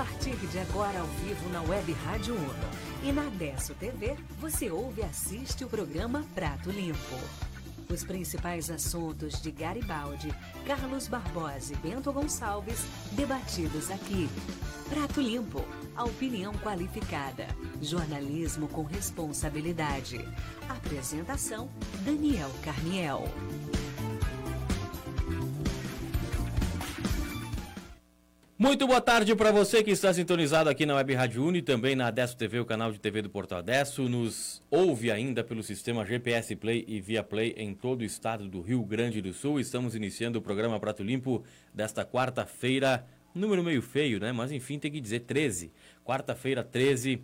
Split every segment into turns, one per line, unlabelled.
Partir de agora, ao vivo na Web Rádio Uno. E na Desso TV, você ouve e assiste o programa Prato Limpo. Os principais assuntos de Garibaldi, Carlos Barbosa e Bento Gonçalves, debatidos aqui. Prato Limpo, a opinião qualificada. Jornalismo com responsabilidade. Apresentação: Daniel Carniel.
Muito boa tarde para você que está sintonizado aqui na Web Rádio Uni, também na Adesso TV, o canal de TV do Portal Adesso. Nos ouve ainda pelo sistema GPS Play e Via Play em todo o estado do Rio Grande do Sul. Estamos iniciando o programa Prato Limpo desta quarta-feira, número meio feio, né? Mas enfim, tem que dizer 13. Quarta-feira, 13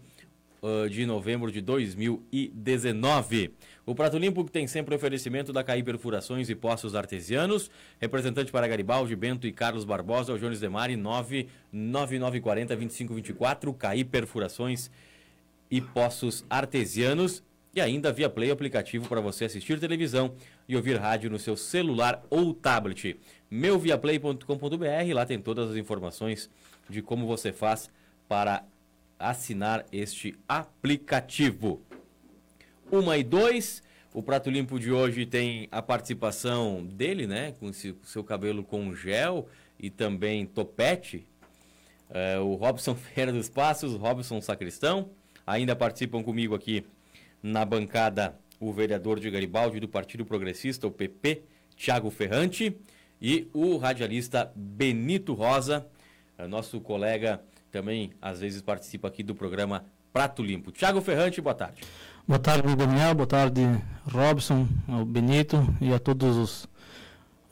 uh, de novembro de 2019. O Prato Limpo tem sempre oferecimento da CAI Perfurações e Poços Artesianos. Representante para Garibaldi, Bento e Carlos Barbosa, o Jones Demari, 99940-2524. CAI Perfurações e Poços Artesianos. E ainda via Play, aplicativo para você assistir televisão e ouvir rádio no seu celular ou tablet. Meuviaplay.com.br, lá tem todas as informações de como você faz para assinar este aplicativo. 1 e 2. O Prato Limpo de hoje tem a participação dele, né? Com seu cabelo com gel e também topete. É, o Robson Ferreira dos Passos, Robson Sacristão. Ainda participam comigo aqui na bancada o vereador de Garibaldi do Partido Progressista, o PP, Tiago Ferrante. E o radialista Benito Rosa, é, nosso colega também às vezes participa aqui do programa Prato Limpo. Tiago Ferrante, boa tarde.
Boa tarde, Daniel. Boa tarde, Robson, ao Benito e a todos os,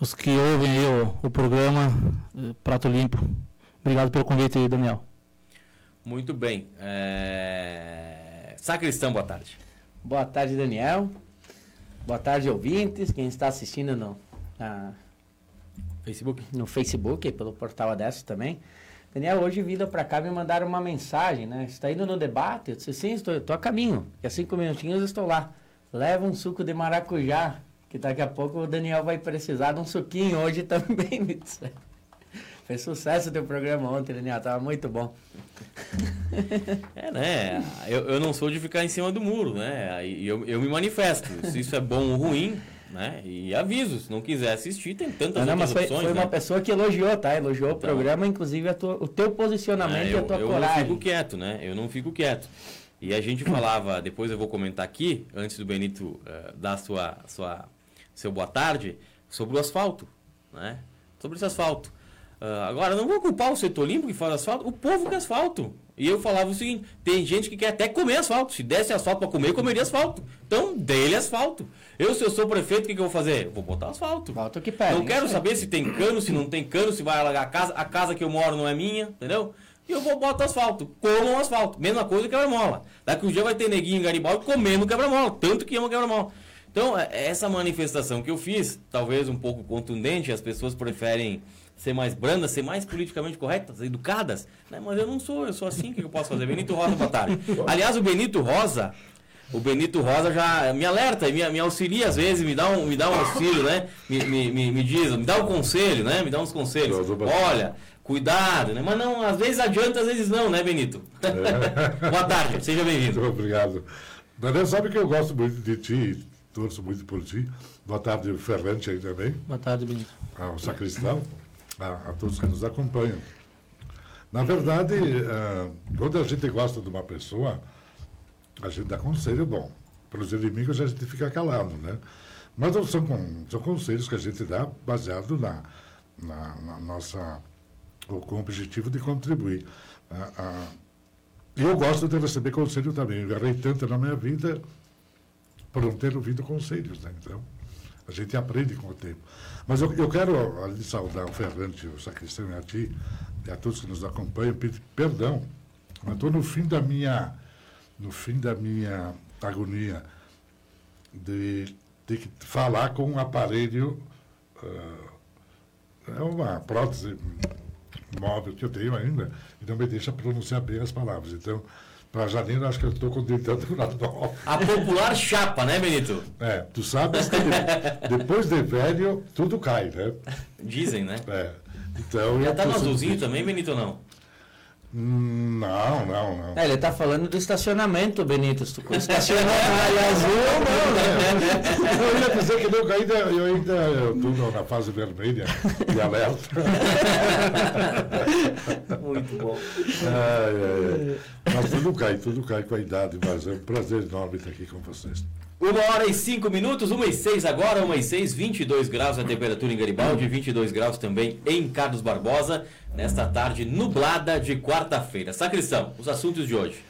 os que ouvem o, o, programa eh, Prato Limpo. Obrigado pelo convite, Daniel.
Muito bem. É... Sacristão, boa tarde.
Boa tarde, Daniel. Boa tarde, ouvintes. Quem está assistindo no na...
Facebook?
No Facebook, pelo portal Adesso também. Daniel, hoje vindo para cá me mandaram uma mensagem, né? Está indo no debate? Eu disse, sim, estou, estou a caminho. E a cinco minutinhos estou lá. Leva um suco de maracujá, que daqui a pouco o Daniel vai precisar de um suquinho hoje também, me disse. Fez sucesso o teu programa ontem, Daniel, estava muito bom.
É, né? Eu, eu não sou de ficar em cima do muro, né? E eu, eu me manifesto. Se isso é bom ou ruim, né? E aviso, se não quiser assistir, tem tantas não,
não, mas
foi,
Foi
né?
uma pessoa que elogiou, tá? Elogiou então, o programa, inclusive tua, o teu posicionamento
é,
eu, e a tua
eu
coragem.
Eu não fico quieto, né? Eu não fico quieto. E a gente falava, depois eu vou comentar aqui, antes do Benito uh, dar sua, sua, seu boa tarde, sobre o asfalto, né? Sobre esse asfalto. Uh, agora, não vou culpar o setor limpo que faz asfalto, o povo que asfalto. E eu falava o seguinte: tem gente que quer até comer asfalto. Se desse asfalto para comer, eu comeria asfalto. Então, dele asfalto. Eu, se eu sou prefeito, o que, que eu vou fazer? Eu vou botar asfalto.
Asfalto que pede.
Não quero saber se tem cano, se não tem cano, se vai alagar a casa. A casa que eu moro não é minha, entendeu? E eu vou botar asfalto. Como asfalto. Mesma coisa que quebra-mola. Daqui um dia vai ter neguinho em Garibaldi comendo quebra-mola. Tanto que ama quebra-mola. Então, é, essa manifestação que eu fiz, talvez um pouco contundente, as pessoas preferem ser mais brandas, ser mais politicamente corretas, educadas. Né? Mas eu não sou, eu sou assim, o que eu posso fazer? Benito Rosa, boa tarde. Aliás, o Benito Rosa, o Benito Rosa já me alerta, me, me auxilia às vezes, me dá um, me dá um auxílio, né? Me, me, me, me diz, me dá um conselho, né? Me dá uns conselhos. Olha, cuidado, né? Mas não, às vezes adianta, às vezes não, né, Benito? É. boa tarde, seja bem-vindo.
Muito obrigado. Daniel, sabe que eu gosto muito de ti, torço muito por ti. Boa tarde, Ferrante aí também.
Boa tarde, Benito.
Ah, o sacristão a, a todos que nos acompanham. Na verdade, uh, quando a gente gosta de uma pessoa, a gente dá conselho bom. Para os inimigos a gente fica calado, né? Mas são, são conselhos que a gente dá baseado na, na, na nossa com o objetivo de contribuir. Uh, uh, eu gosto de receber conselho também. Eu errei tanto na minha vida por não ter ouvido conselhos, né? Então, a gente aprende com o tempo. Mas eu, eu quero, de saudar o Ferrante, o Sacristão e a ti, e a todos que nos acompanham, pedir perdão. Mas estou no fim da minha, no fim da minha agonia de ter que falar com um aparelho, uh, é uma prótese móvel que eu tenho ainda, e não me deixa pronunciar bem as palavras. Então, para janeiro, acho que eu estou com dentadura nova.
A popular chapa, né, Benito?
É, tu sabes que depois de velho, tudo cai, né?
Dizem, né?
É. Então,
Já tá no azulzinho também, Benito, ou não?
Não, não, não.
É, ele tá falando do estacionamento, Benito. Se tu estacionou na área azul, não, né?
Eu ia dizer que não, ainda, eu ainda eu tô na fase vermelha de alerta.
Muito bom.
Ai, ai, ai. Mas tudo cai, tudo cai com a idade, mas é um prazer enorme estar aqui com vocês.
Uma hora e cinco minutos, uma e seis agora, uma e seis, 22 graus a temperatura em Garibaldi, 22 graus também em Carlos Barbosa, nesta tarde nublada de quarta-feira. Sacristão, os assuntos de hoje.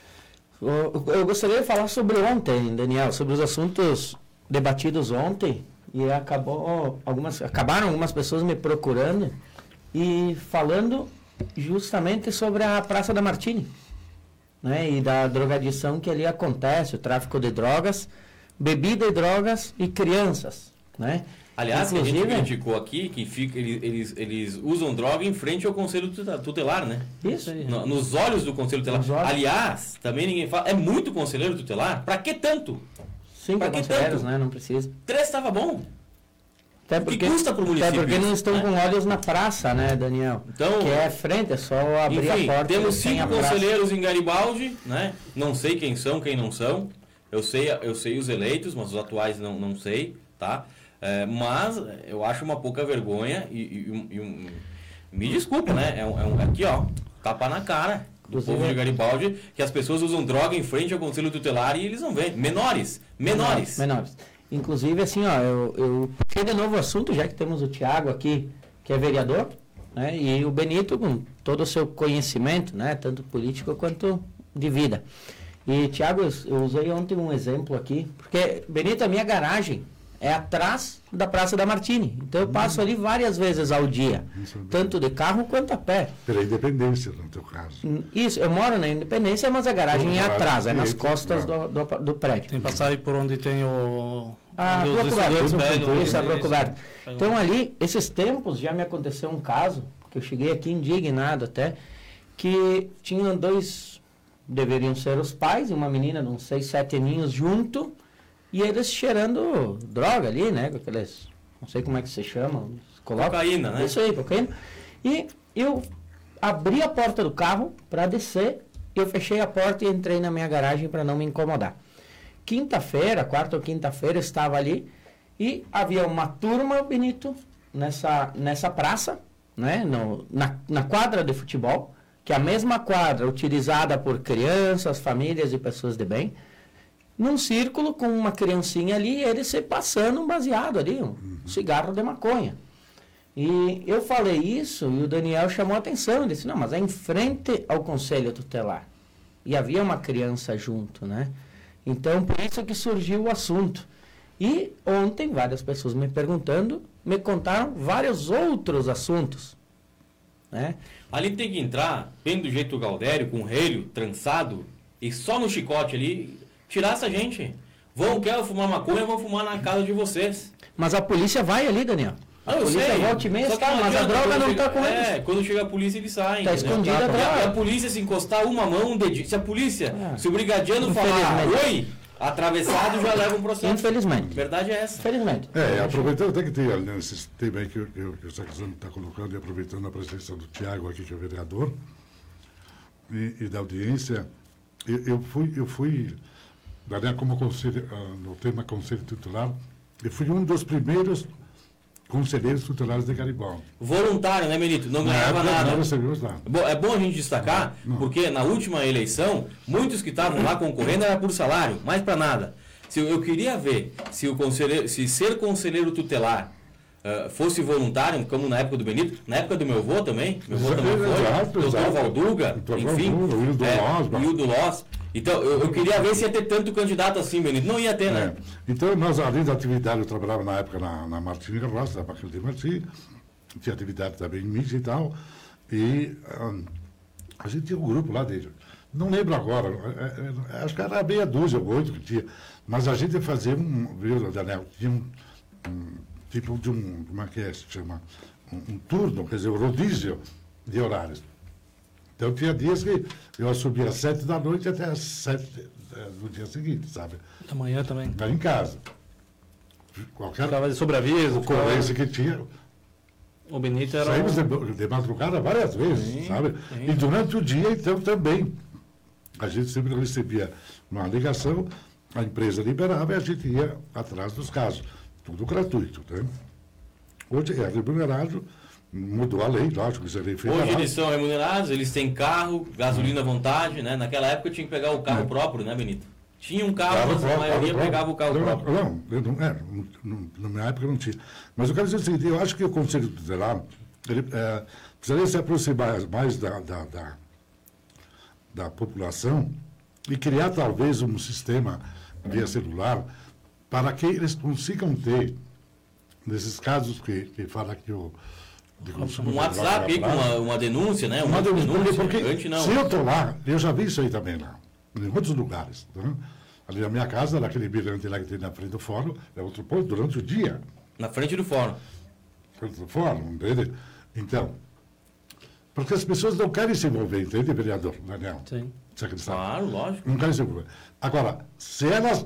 Eu, eu gostaria de falar sobre ontem, Daniel, sobre os assuntos debatidos ontem e acabou algumas acabaram algumas pessoas me procurando e falando justamente sobre a Praça da Martini, né? E da drogadição que ali acontece, o tráfico de drogas, bebida e drogas e crianças, né?
Aliás, que a gente criticou aqui que fica, eles, eles, eles usam droga em frente ao Conselho Tutelar, né?
Isso.
No- nos olhos do Conselho Tutelar. Aliás, também ninguém fala. É muito conselheiro tutelar? Pra que tanto?
Cinco
Pra que
conselheiros,
tanto?
né? Não precisa.
Três estava bom.
Até
O que custa pro município
Até porque não estão
né?
com olhos na praça, né, Daniel?
Então-
que é frente, é só abrir
Enfim,
a porta.
temos
tem
cinco conselheiros em Garibaldi, né? Não sei quem são, quem não são. Eu sei, eu sei os eleitos, mas os atuais não, não sei, tá? É, mas eu acho uma pouca vergonha e, e e um- me desculpa, né? É, um, é um- aqui, ó, tapa na cara do povo de Garibaldi que as pessoas usam droga em frente ao Conselho Tutelar e eles não veem. Menores, menores.
Menores. Inclusive, assim, ó, eu, eu puxei de novo o assunto, já que temos o Tiago aqui, que é vereador, né? E o Benito, com todo o seu conhecimento, né? Tanto político quanto de vida. E, Tiago, eu, eu usei ontem um exemplo aqui, porque, Benito, a minha garagem é atrás da Praça da Martini. Então, eu passo ali várias vezes ao dia,
é
tanto de carro quanto a pé.
Pela independência, no teu caso.
Isso, eu moro na Independência, mas a garagem é atrás, é nas
direita,
costas do, do, do prédio.
Tem passagem por onde tem o.
Ah, isso, a rua
isso.
coberta.
Pegam.
Então ali, esses tempos já me aconteceu um caso, que eu cheguei aqui indignado até, que tinham dois, deveriam ser os pais, e uma menina de uns seis, sete aninhos junto, e eles cheirando droga ali, né, com aqueles, não sei como é que se chama, colocam.
Cocaína, né?
Isso aí, cocaína. E eu abri a porta do carro para descer, eu fechei a porta e entrei na minha garagem para não me incomodar. Quinta-feira, quarta ou quinta-feira, estava ali e havia uma turma, Benito, nessa, nessa praça, né, no, na, na quadra de futebol, que a mesma quadra utilizada por crianças, famílias e pessoas de bem, num círculo com uma criancinha ali, e ele se passando um baseado ali, um cigarro de maconha. E eu falei isso e o Daniel chamou a atenção. Ele disse: Não, mas é em frente ao conselho tutelar. E havia uma criança junto, né? Então, por isso que surgiu o assunto. E ontem, várias pessoas me perguntando, me contaram vários outros assuntos. Né?
Ali tem que entrar, bem do jeito Galdério, com o relho, trançado, e só no chicote ali, tirar essa gente. Vão, querem fumar maconha, vão fumar na casa de vocês.
Mas a polícia vai ali, Daniel.
Ah, eu sei.
volta e meia,
Só que
tá, mas a droga não está com
É,
eles.
quando chega a polícia, eles saem.
Tá escondida atrás.
E a polícia se encostar uma mão, um dedinho. Se a polícia,
É.
se o brigadiano falar oi, atravessado já leva um processo.
Infelizmente.
Verdade é essa.
Infelizmente.
É, aproveitando, tem que ter ali nesse tema aí que, o- que, o- que o Saxano está colocando, e aproveitando a presença do Tiago aqui, que é o vereador, e, e da audiência, eu, eu fui, eu fui, como conselho, ah, no tema conselho titular, eu fui um dos primeiros conselheiros tutelares de Garibaldi.
Voluntário, né, Melito? Não ganhava nada.
Não recebemos nada.
É bom a gente destacar,
Não.
porque na última eleição, muitos que estavam lá concorrendo era por salário, mais para nada. Se eu, eu queria ver se o conselheiro, se ser conselheiro tutelar ah, fosse voluntário, como na época do Benito, na época do meu avô também, meu avô também foi,
Exato,
doutor
exato.
Valduga,
Doutor
enfim,
Valduga, o Hildo
é,
Loz.
Então, eu, eu queria ver se ia ter tanto candidato assim, Benito. Não ia ter, né?
É. Então, nós, além da atividade, eu trabalhava na época na, na Martins Rossi, na Baquila de Martins, tinha atividade também em mídia e tal, e ahn, a gente tinha um grupo lá dele. Não lembro agora, é, é, acho que era meia dúzia ou oito que tinha, mas a gente fazia um, viu, Daniel, tinha um, um tipo de um, como é que é, se chama, um, um turno, quer dizer, um rodízio de horários. Então tinha dias que eu subia às sete da noite até às sete eh, do dia seguinte, sabe?
Da manhã também.
Estava em casa. Qualquer
Ficava de sobreaviso.
ocorrência que tinha,
O Benito era.
Saímos de, de madrugada várias vezes,
Sim,
sabe?
sim.
E durante o dia, então, também. A gente sempre recebia uma ligação, a empresa liberava e a gente ia atrás dos casos. Tudo gratuito, né? Hoje é remunerado, mudou a lei, lógico, isso é lei federal.
Hoje eles são remunerados, eles têm carro, gasolina à vontade, né? Naquela época tinha que pegar o carro próprio, né, Benito? Tinha um carro,
Carro
mas a
próprio,
maioria
carro
pegava o carro
não,
próprio.
Não, não, é, não- na minha época não tinha. Mas eu quero dizer o seguinte, eu acho que o Conselho Tutelar ele, é, precisaria se aproximar mais da, da, da, da população e criar talvez um sistema via celular para que eles consigam ter, nesses casos que, que fala que o
Um WhatsApp aí com
na
uma, uma denúncia, né?
uma denúncia, porque
Antes não.
se eu estou lá, eu já vi isso aí também lá, em outros lugares. né? Ali na minha casa, naquele mirante lá que tem na frente do fórum, é outro ponto, durante o dia,
Na frente do fórum.
frente do fórum, entende? Então, porque as pessoas não querem se envolver, entende, vereador Daniel?
Sim.
Claro, lógico.
Não querem se envolver. Agora, se elas,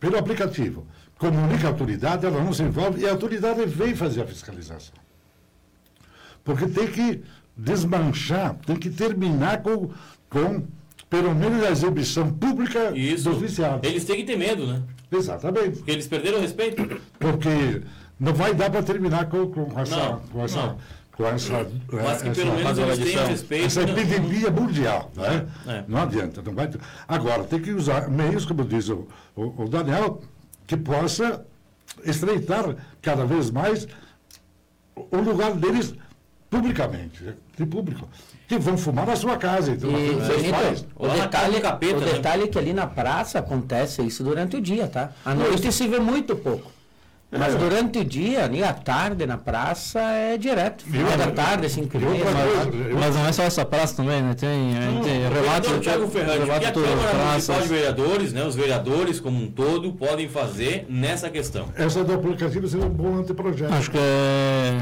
pelo aplicativo, comunica a autoridade, ela não se envolve e a autoridade vem fazer a fiscalização. Porque tem que desmanchar, tem que terminar com, com pelo menos a exibição pública
Isso.
dos viciados.
Eles têm que ter medo, né?
Exatamente.
Porque eles perderam o respeito.
Porque não vai dar para terminar com, com essa.
Não,
com essa,
não.
com essa
Mas que
essa-
pelo menos eles tenham respeito.
essa
né?
epidemia mundial, né?
É.
Não adianta, não vai. Agora, tem que usar meios, como diz o, o, o Daniel, que possa estreitar cada vez mais o lugar deles publicamente, de público. Que vão fumar na sua casa, então,
E,
seus pais.
O
Lá
detalhe,
capeta,
o
né?
detalhe é que ali na praça acontece isso durante o dia, tá? À noite se vê muito pouco. Mas
É.
durante o dia, ali à tarde na praça é direto.
Viu?
Final da tarde, e
Viu?
meia.
Mas-
Mas não é só essa praça também, né? Tem, gente tem relato,
Vereador Thiago Ferrante, o que
relato
a Câmara Municipal de. Vereadores, né, os vereadores como um todo, podem fazer nessa questão?
Essa do aplicativo seria um bom anteprojeto.
Acho que é,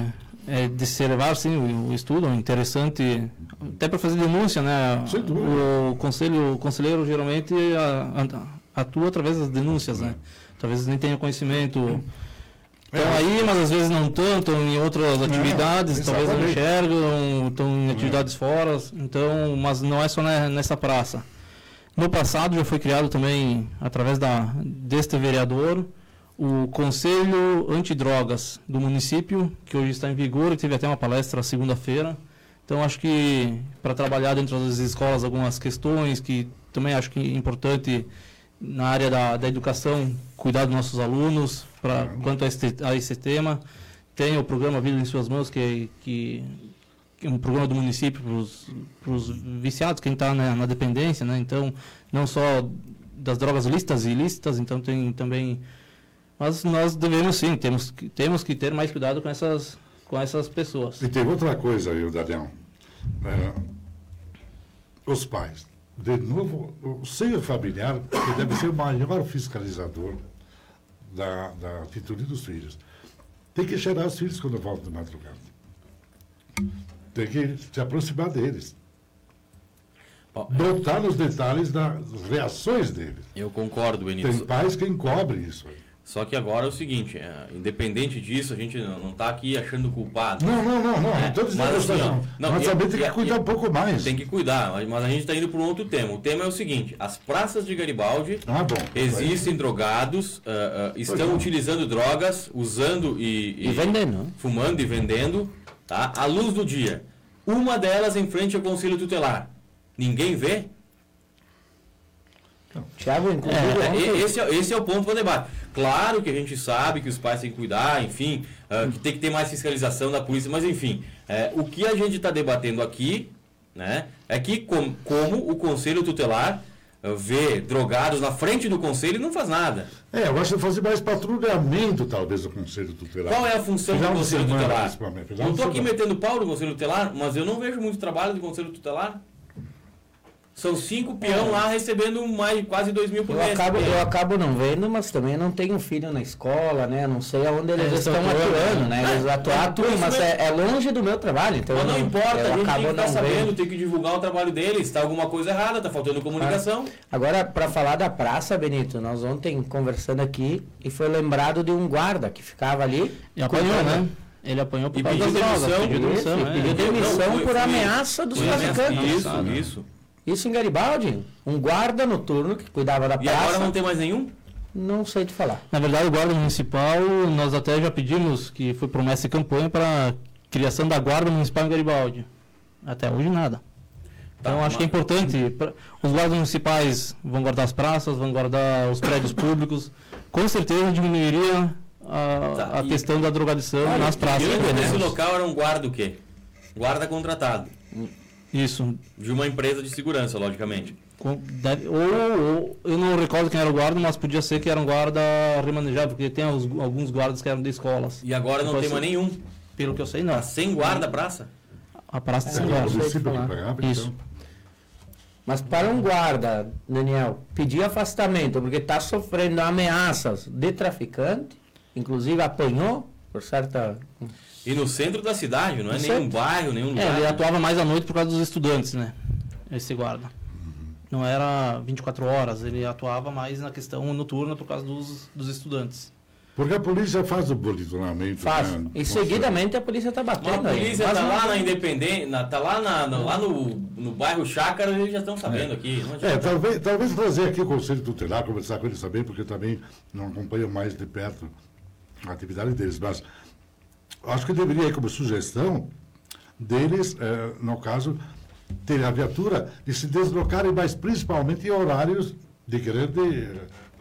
é de se levar sim o, o estudo, é interessante, até para fazer denúncia, né? O conselho, o conselheiro geralmente atua através das denúncias, né? Talvez nem tenha conhecimento. Estão
É.
aí, mas às vezes não tanto, estão em outras atividades, talvez não enxergam, estão em atividades fora, então, mas não é só ne- nessa praça. No passado já foi criado também, através da, deste vereador, o Conselho Antidrogas do município, que hoje está em vigor, e teve até uma palestra segunda-feira. Então, acho que para trabalhar dentro das escolas algumas questões que também acho que é importante na área da, da educação, cuidar dos nossos alunos pra, quanto a esse, a esse tema. Tem o programa Vida em Suas Mãos, que, que, que é um programa do município para os viciados, quem está na, na dependência, né? Então, não só das drogas lícitas e ilícitas, então tem também... Mas nós devemos sim, temos, que- temos que ter mais cuidado com essas, com essas pessoas.
E tem outra coisa aí, Daniel. É, os pais. De novo, o seio familiar, que deve ser o maior fiscalizador da, da atitude dos filhos. Tem que cheirar os filhos quando voltam de madrugada. Tem que se aproximar deles. Notar nos detalhes das reações deles.
Eu concordo,
Tem
Benito.
pais que encobrem isso aí.
Só que agora é o seguinte, é, independente disso, a gente não está aqui achando culpado.
Não, não, não, não.
É,
Não estou dizendo
mas assim, ó,
não.
não,
Mas
e-
também tem
e-
que cuidar
e-
um pouco mais.
Tem que cuidar, mas- mas a gente está indo para um outro tema. O tema é o seguinte: as praças de Garibaldi
Ah, bom.
existem drogados, ah, ah, estão
é.
utilizando drogas, usando e,
E vendendo.
fumando e vendendo, tá? À luz do dia. Uma delas em frente ao Conselho Tutelar. Ninguém vê?
Tiago, inclusive,
É, e- esse, é, esse é o ponto para debate. Claro que a gente sabe que os pais têm que cuidar, enfim, ah, que tem que ter mais fiscalização da polícia, mas enfim, é, o que a gente está debatendo aqui, né, é que com- como o Conselho Tutelar ah, vê drogados na frente do Conselho e não faz nada.
É, eu acho que fazer mais patrulhamento, talvez, do Conselho Tutelar.
Qual é a função
Final
do Conselho
semana,
Tutelar? Não estou aqui metendo pau no Conselho Tutelar, mas eu não vejo muito trabalho do Conselho Tutelar. São cinco peão lá recebendo mais quase dois mil por
Eu
mês.
acabo,
É.
eu acabo não vendo, mas também não tenho filho na escola, né? Não sei aonde eles
É, eles
estão
atuando,
atuando, né? Eles
É,
atuam,
é,
atuam, mas é, é longe do meu trabalho, então
Mas
eu
não importa, a
eu
gente tem
acabo
que ficar
não
sabendo,
vendo.
tem que divulgar o trabalho deles. Está alguma coisa errada, está faltando comunicação.
Agora, para falar da praça, Benito, nós ontem conversando aqui e foi lembrado de um guarda que ficava ali.
E apanhou, né? Ele apanhou por
E
causa
pediu
drogas.
demissão.
Pediu demissão,
Isso,
é.
pediu
Não,
demissão
foi-
por
foi-
ameaça dos traficantes.
Isso, isso.
Isso em Garibaldi. Um guarda noturno que cuidava da
E
praça.
agora não tem mais nenhum?
Não sei te falar.
Na verdade, o guarda municipal, nós até já pedimos, que foi promessa de campanha, para criação da guarda municipal em Garibaldi. Até hoje nada. Então
Tá,
acho que é importante. pra- os guardas municipais vão guardar as praças, vão guardar os prédios públicos. Com certeza diminuiria a,
Tá,
a
e-
questão da drogadição
Olha,
nas praças.
e
né?
Esse local era um guarda o quê? Guarda contratado.
Isso.
De uma empresa de segurança, logicamente.
Com- deve- ou, ou- eu não recordo quem era o guarda, mas podia ser que era um guarda remanejado, porque tem os- alguns guardas que eram de escolas.
E agora não
Pode
tem mais nenhum.
Pelo que eu sei, não.
Tá sem guarda a praça?
A praça
É,
O
não
guarda.
pagava,
Isso.
então.
Mas para um guarda, Daniel, pedir afastamento porque está sofrendo ameaças de traficante, inclusive apanhou por certa.
E no centro da cidade, não é
No
nenhum
centro.
bairro, nenhum
É,
lugar.
ele atuava mais à noite por causa dos estudantes, né? Esse guarda. Não era 24 horas, ele atuava mais na questão noturna por causa dos, dos estudantes.
Porque a polícia faz o monitoramento.
Faz.
né?
E seguidamente a polícia está
Mas
batendo
a
aí.
polícia
Mas
tá
não-
lá na Independência, na- tá lá, na, na- lá no, no bairro Chácara, eles já estão sabendo aqui. Não
É, talvez, talvez trazer aqui o Conselho Tutelar, conversar com eles também, porque também não acompanho mais de perto a atividade deles. Mas acho que deveria, como sugestão, deles, eh, no caso, ter a viatura e se deslocarem, mas principalmente em horários de grande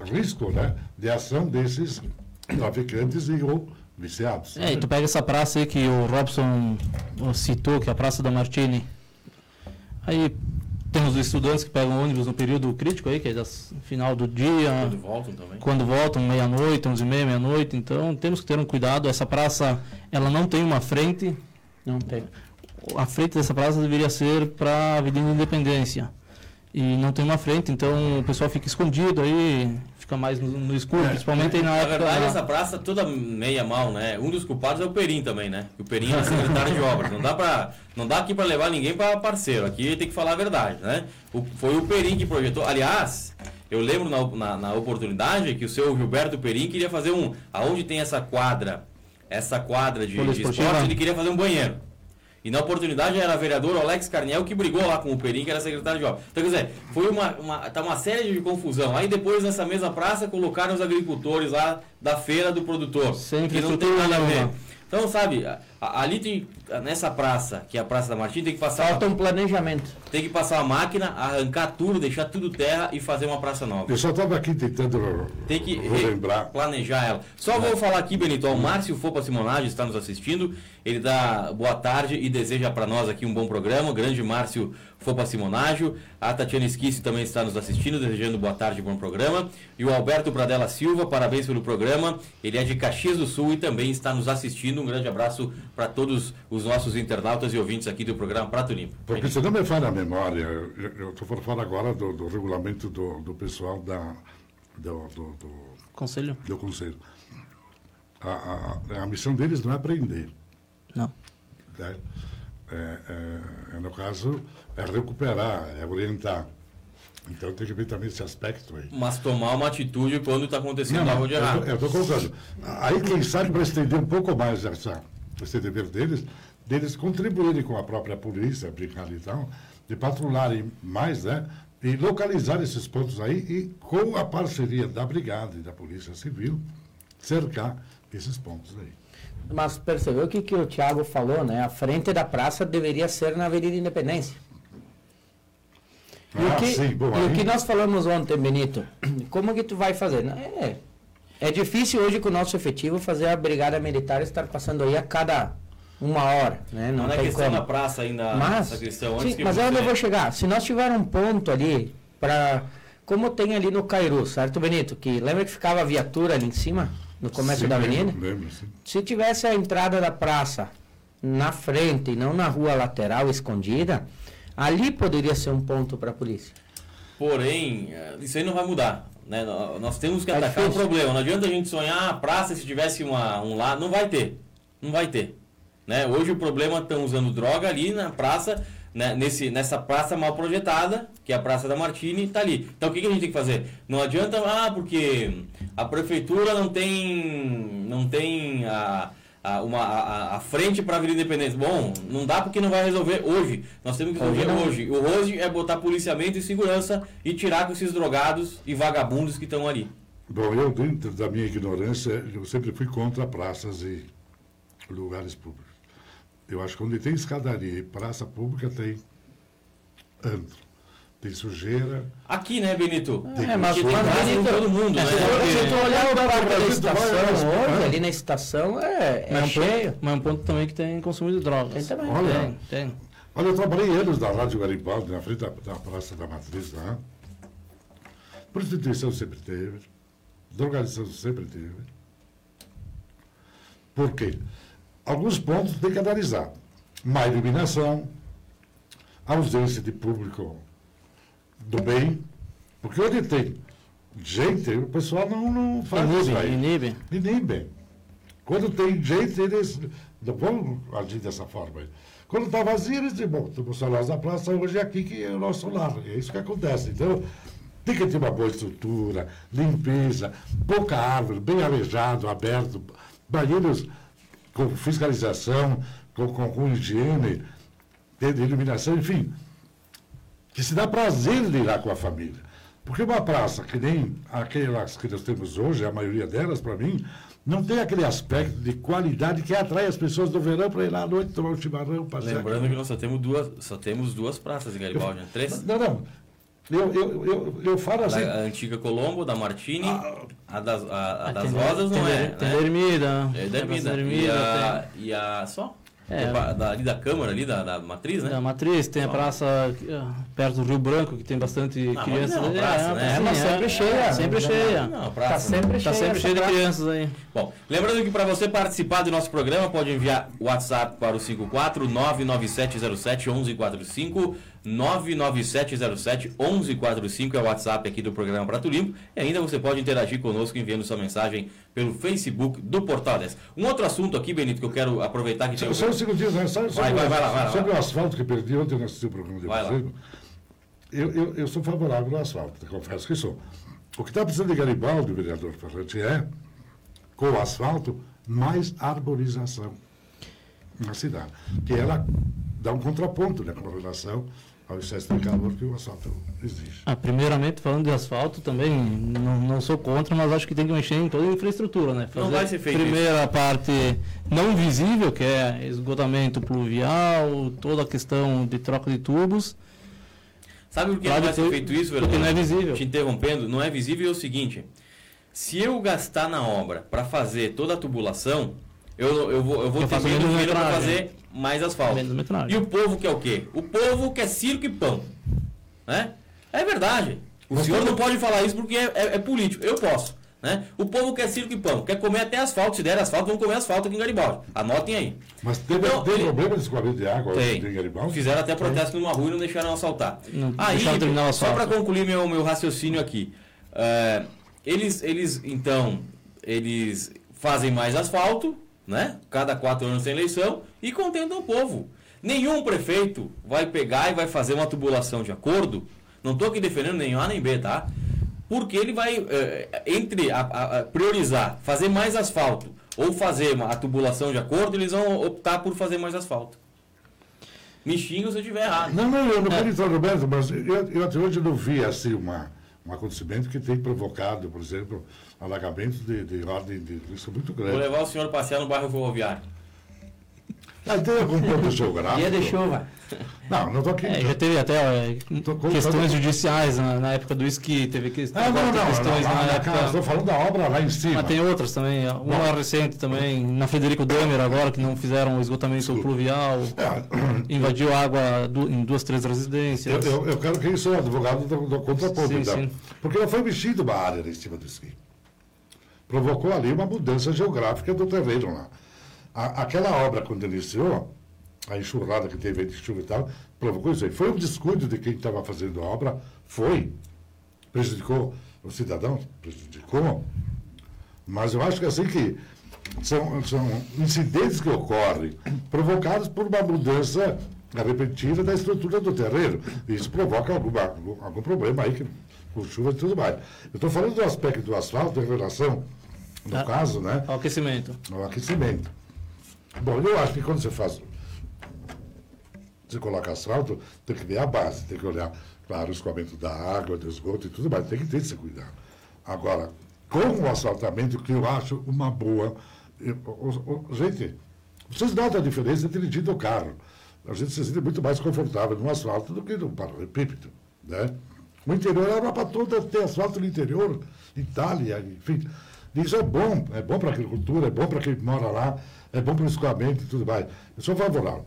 risco, né? De ação desses traficantes e ou viciados.
É, e tu pega essa praça aí que o Robson citou, que é a Praça da Martini. Aí temos os estudantes que pegam ônibus no período crítico aí, que é das final do dia,
Quando voltam também.
quando voltam meia-noite, onze e meia, meia-noite. Então temos que ter um cuidado. Essa praça, ela não tem uma frente.
Não tem.
A frente dessa praça deveria ser para a Avenida Independência. E não tem uma frente, então o pessoal fica escondido aí, fica mais no, no escuro, principalmente aí na
Na
época.
verdade, essa praça toda meia mal, né? Um dos culpados é o Perim também, né? O Perim é secretário de obras. Não dá, pra, não dá aqui para levar ninguém para parceiro. Aqui tem que falar a verdade, né? O- foi o Perim que projetou. Aliás, eu lembro na, na, na oportunidade que o seu Gilberto Perim queria fazer um. Aonde tem essa quadra, essa quadra de, de esporte, ele queria fazer um banheiro. E na oportunidade era vereador Alex Carniel que brigou lá com o Perim, que era secretário de obras. Então, quer dizer, foi uma, uma, tá uma série de confusão. Aí depois, nessa mesma praça, colocaram os agricultores lá da feira do produtor.
Sem
que não tem nada a ver. Então, sabe, ali tem, nessa praça, que é a Praça da Martins, tem que passar,
Falta um planejamento.
tem que passar a máquina, arrancar tudo, deixar tudo terra e fazer uma praça nova.
Eu só estava aqui tentando
Tem que
relembrar.
planejar ela. Só vou falar aqui, Benito, o Márcio Fopa Simonage está nos assistindo. Ele dá boa tarde e deseja para nós aqui um bom programa. O grande Márcio Fopa Simonágio. A Tatiana Esquisse também está nos assistindo, desejando boa tarde e bom programa. E o Alberto Pradella Silva, parabéns pelo programa. Ele é de Caxias do Sul e também está nos assistindo. Um grande abraço para todos os nossos internautas e ouvintes aqui do programa Prato Limpo.
Porque se não me falha a memória, eu estou por falar agora do, do regulamento do, do pessoal da, do, do, do,
Conselho?
do Conselho. A, a, a missão deles não é prender.
Não.
É, é, é, no caso, é recuperar, é orientar. Então tem que ver também esse aspecto aí.
Mas tomar uma atitude quando está acontecendo
Não,
algo de errado.
eu estou colocando. Aí, quem sabe, para estender um pouco mais essa, esse dever deles, deles contribuírem com a própria polícia, brincar e tal, de patrulharem mais, né? E localizar esses pontos aí e, com a parceria da Brigada e da Polícia Civil, cercar esses pontos aí.
Mas percebeu o que, que o Thiago falou, né? A frente da praça deveria ser na Avenida Independência. E, o,
Ah,
que,
sim, bom,
e o
aí-
que nós falamos ontem, Benito, como que tu vai fazer? É, é difícil hoje com o nosso efetivo fazer a brigada militar estar passando aí a cada uma hora, né? Não,
Não, é questão
como.
da praça ainda,
Mas,
essa questão.
Sim,
que
mas é eu vou chegar. Se nós tiver um ponto ali para como tem ali no Cairu, certo, Benito? Que lembra que ficava a viatura ali em cima, no começo
Sim,
da avenida?
Lembro, lembro, sim.
Se tivesse a entrada da praça na frente e não na rua lateral escondida, ali poderia ser um ponto para a polícia.
Porém, eh, isso aí não vai mudar. Né? Nó- Nós temos que
É
atacar o problema. Não adianta a gente sonhar a praça se tivesse uma, um lá. Não vai ter. Não vai ter. Né? Hoje o problema estão usando droga ali na praça, né? Nesse, nessa praça mal projetada, que é a Praça da Martini, está ali. Então o que, que a gente tem que fazer? Não adianta, ah, porque a prefeitura não tem, não tem a, a, uma, a, a frente para a Avenida Independência. Bom, não dá porque não vai resolver hoje. Nós temos que resolver hoje. O hoje é botar policiamento e segurança e tirar com esses drogados e vagabundos que estão ali.
Bom, eu, dentro da minha ignorância, eu sempre fui contra praças e lugares públicos. Eu acho que onde tem escadaria e praça pública tem antro. Tem sujeira.
Aqui, né, Benito?
É, mas
tem
quando
praça em
Benito-
todo mundo, né?
Se tu- se tu olhar o parque da
Brasil,
estação
vai, vai,
hoje,
vai.
ali na estação, é, é
Mas é um
cheio.
ponto, mas é um ponto também que tem consumo de drogas.
Tem também.
Olha,
Tem, tem.
olha, eu trabalhei anos na Rádio Garibaldi, na frente da, da Praça da Matriz lá. Prostituição sempre teve. Drogadição sempre teve. Por quê? Alguns pontos tem que analisar. Má iluminação, ausência de público do bem. Porque onde tem gente, o pessoal não, não faz isso
Inibe,
aí.
inibe.
Inibe. Quando tem gente, eles não vão agir dessa forma. Quando está vazio, eles dizem, bom, estamos nós na praça, hoje é aqui que é o nosso lar. É isso que acontece. Então, tem que ter uma boa estrutura, limpeza, pouca árvore, bem arejado, aberto, banheiros com fiscalização, com, com, com higiene, iluminação, enfim. Que se dá prazer de ir lá com a família. Porque uma praça que nem aquelas que nós temos hoje, a maioria delas, para mim, não tem aquele aspecto de qualidade que atrai as pessoas do verão para ir lá à noite tomar um chimarrão, passear.
Lembrando que nós só temos duas, só temos duas praças em Garibaldi, né? Três?
Não, não. Eu, eu, eu, eu falo assim.
Da antiga Colombo, da Martini, a das, a, a das
tem,
Rosas não
tem,
é.
Tem
né?
da Ermida.
É da Ermida.
da
E a, e a só?
É.
Da, da- ali da Câmara, ali da, da Matriz, né?
Da Matriz, tem a praça ah, perto do Rio Branco, que tem bastante
Ah,
crianças.
não é praça, né?
sim,
mas sempre cheia.
Sempre cheia.
Não, praça.
Tá sempre
Tá
cheia.
sempre
essa
cheio de
praça.
crianças aí.
Bom, lembrando que para você participar do nosso programa, pode enviar o WhatsApp para o 54 99707 1145. 99707 1145 é o WhatsApp aqui do programa Prato Limpo. E ainda você pode interagir conosco enviando sua mensagem pelo Facebook do Portal 10. Um outro assunto aqui, Benito, que eu quero aproveitar que tem
Só, só um segundinho, né? Só,
Vai, vai, vai lá, vai lá,
sobre
vai
o asfalto que perdi ontem, eu assisti o programa de
Vai
vocês. Eu, eu, eu sou favorável ao asfalto, confesso que sou. O que está precisando de Garibaldi, vereador Ferrante, é, com o asfalto, mais arborização na cidade. Que ela dá um contraponto né, com relação ao excesso de calor que o asfalto exige.
Ah, primeiramente, falando de asfalto, também não, não sou contra, mas acho que tem que mexer em toda a infraestrutura, né?
Não vai ser feito
Primeira parte não visível, que é esgotamento pluvial, toda a questão de troca de tubos.
Sabe por que
Claro,
não vai ser
porque-
feito isso,
porque
vereador?
não é visível.
Te interrompendo, não é visível é o seguinte: se eu gastar na obra para fazer toda a tubulação, eu, eu vou, eu vou
Eu
ter menos dinheiro para fazer mais asfalto.
Menos metragem.
E o povo quer o quê? O povo quer circo e pão. Né? É verdade. O
Mas
senhor
como-
não pode falar isso porque é, é- é político. Eu posso. Né? O povo quer circo e pão. Quer comer até asfalto. Se der asfalto, vão comer asfalto aqui em Garibaldi. Anotem aí.
Mas teve,
Então,
tem
ele-
problema de escoamento de água hoje em
Tem.
Garibaldi?
Fizeram até protesto numa rua e não deixaram assaltar.
Não
Aí,
deixaram terminar o
só para concluir meu, meu raciocínio aqui. é, eles, eles, então, eles fazem mais asfalto, né? Cada quatro anos tem eleição e contentam o povo. Nenhum prefeito vai pegar e vai fazer uma tubulação de acordo. Não estou aqui defendendo nem A nem B, tá? Porque ele vai, é, entre a, a- a priorizar fazer mais asfalto ou fazer uma, a tubulação de acordo, eles vão optar por fazer mais asfalto. Me xinga se eu estiver errado.
Não, não, eu não
É.
quero entrar, Roberto, mas eu, eu até hoje não vi assim uma, um acontecimento que tem provocado, por exemplo, alagamentos de, de ordem de risco muito
Vou
grande.
levar o senhor passear no bairro ferroviário.
Ah, tem algum ponto geográfico?
é
Dia de chuva.
Não, não estou aqui.
É, já teve até é,
Tô colocando-
questões judiciais na, na época do esqui, teve que,
Ah, não, não,
tem
não,
questões
não,
na época.
Estou falando da obra lá em cima.
Mas tem outras também, uma recente também, na Federico Damer agora, que não fizeram o esgotamento
Desculpa.
pluvial,
É,
invadiu água du- em duas, três
eu,
residências.
eu, eu quero que isso é advogado do, do contraponto,
Sim,
então.
sim.
Porque não foi mexido uma área em cima do esqui. Provocou ali uma mudança geográfica do terreno lá. A- aquela obra, quando iniciou, a enxurrada que teve de chuva e tal, provocou isso aí. Foi um descuido de quem estava fazendo a obra? Foi. Prejudicou o cidadão? Prejudicou. Mas eu acho que assim que são, são incidentes que ocorrem provocados por uma mudança repentina da estrutura do terreno. Isso provoca alguma, algum, problema aí, com chuva e tudo mais. Eu estou falando do aspecto do asfalto em relação, no
Ah.
caso, né,
Ao aquecimento.
ao aquecimento. Bom, eu acho que quando você faz. Você coloca asfalto, tem que ver a base, tem que olhar, claro, o escoamento da água, do esgoto e tudo mais, tem que ter esse cuidado. Agora, com o asfaltamento, que eu acho uma boa. gente, vocês notam a diferença entre dirigir o carro. A gente se sente muito mais confortável no asfalto do que no paralelepípedo. Né? O interior, a Europa toda tem asfalto no interior, Itália, enfim. Isso é bom, é bom para a agricultura, é bom para quem mora lá, é bom para o escoamento e tudo mais. Eu sou favorável.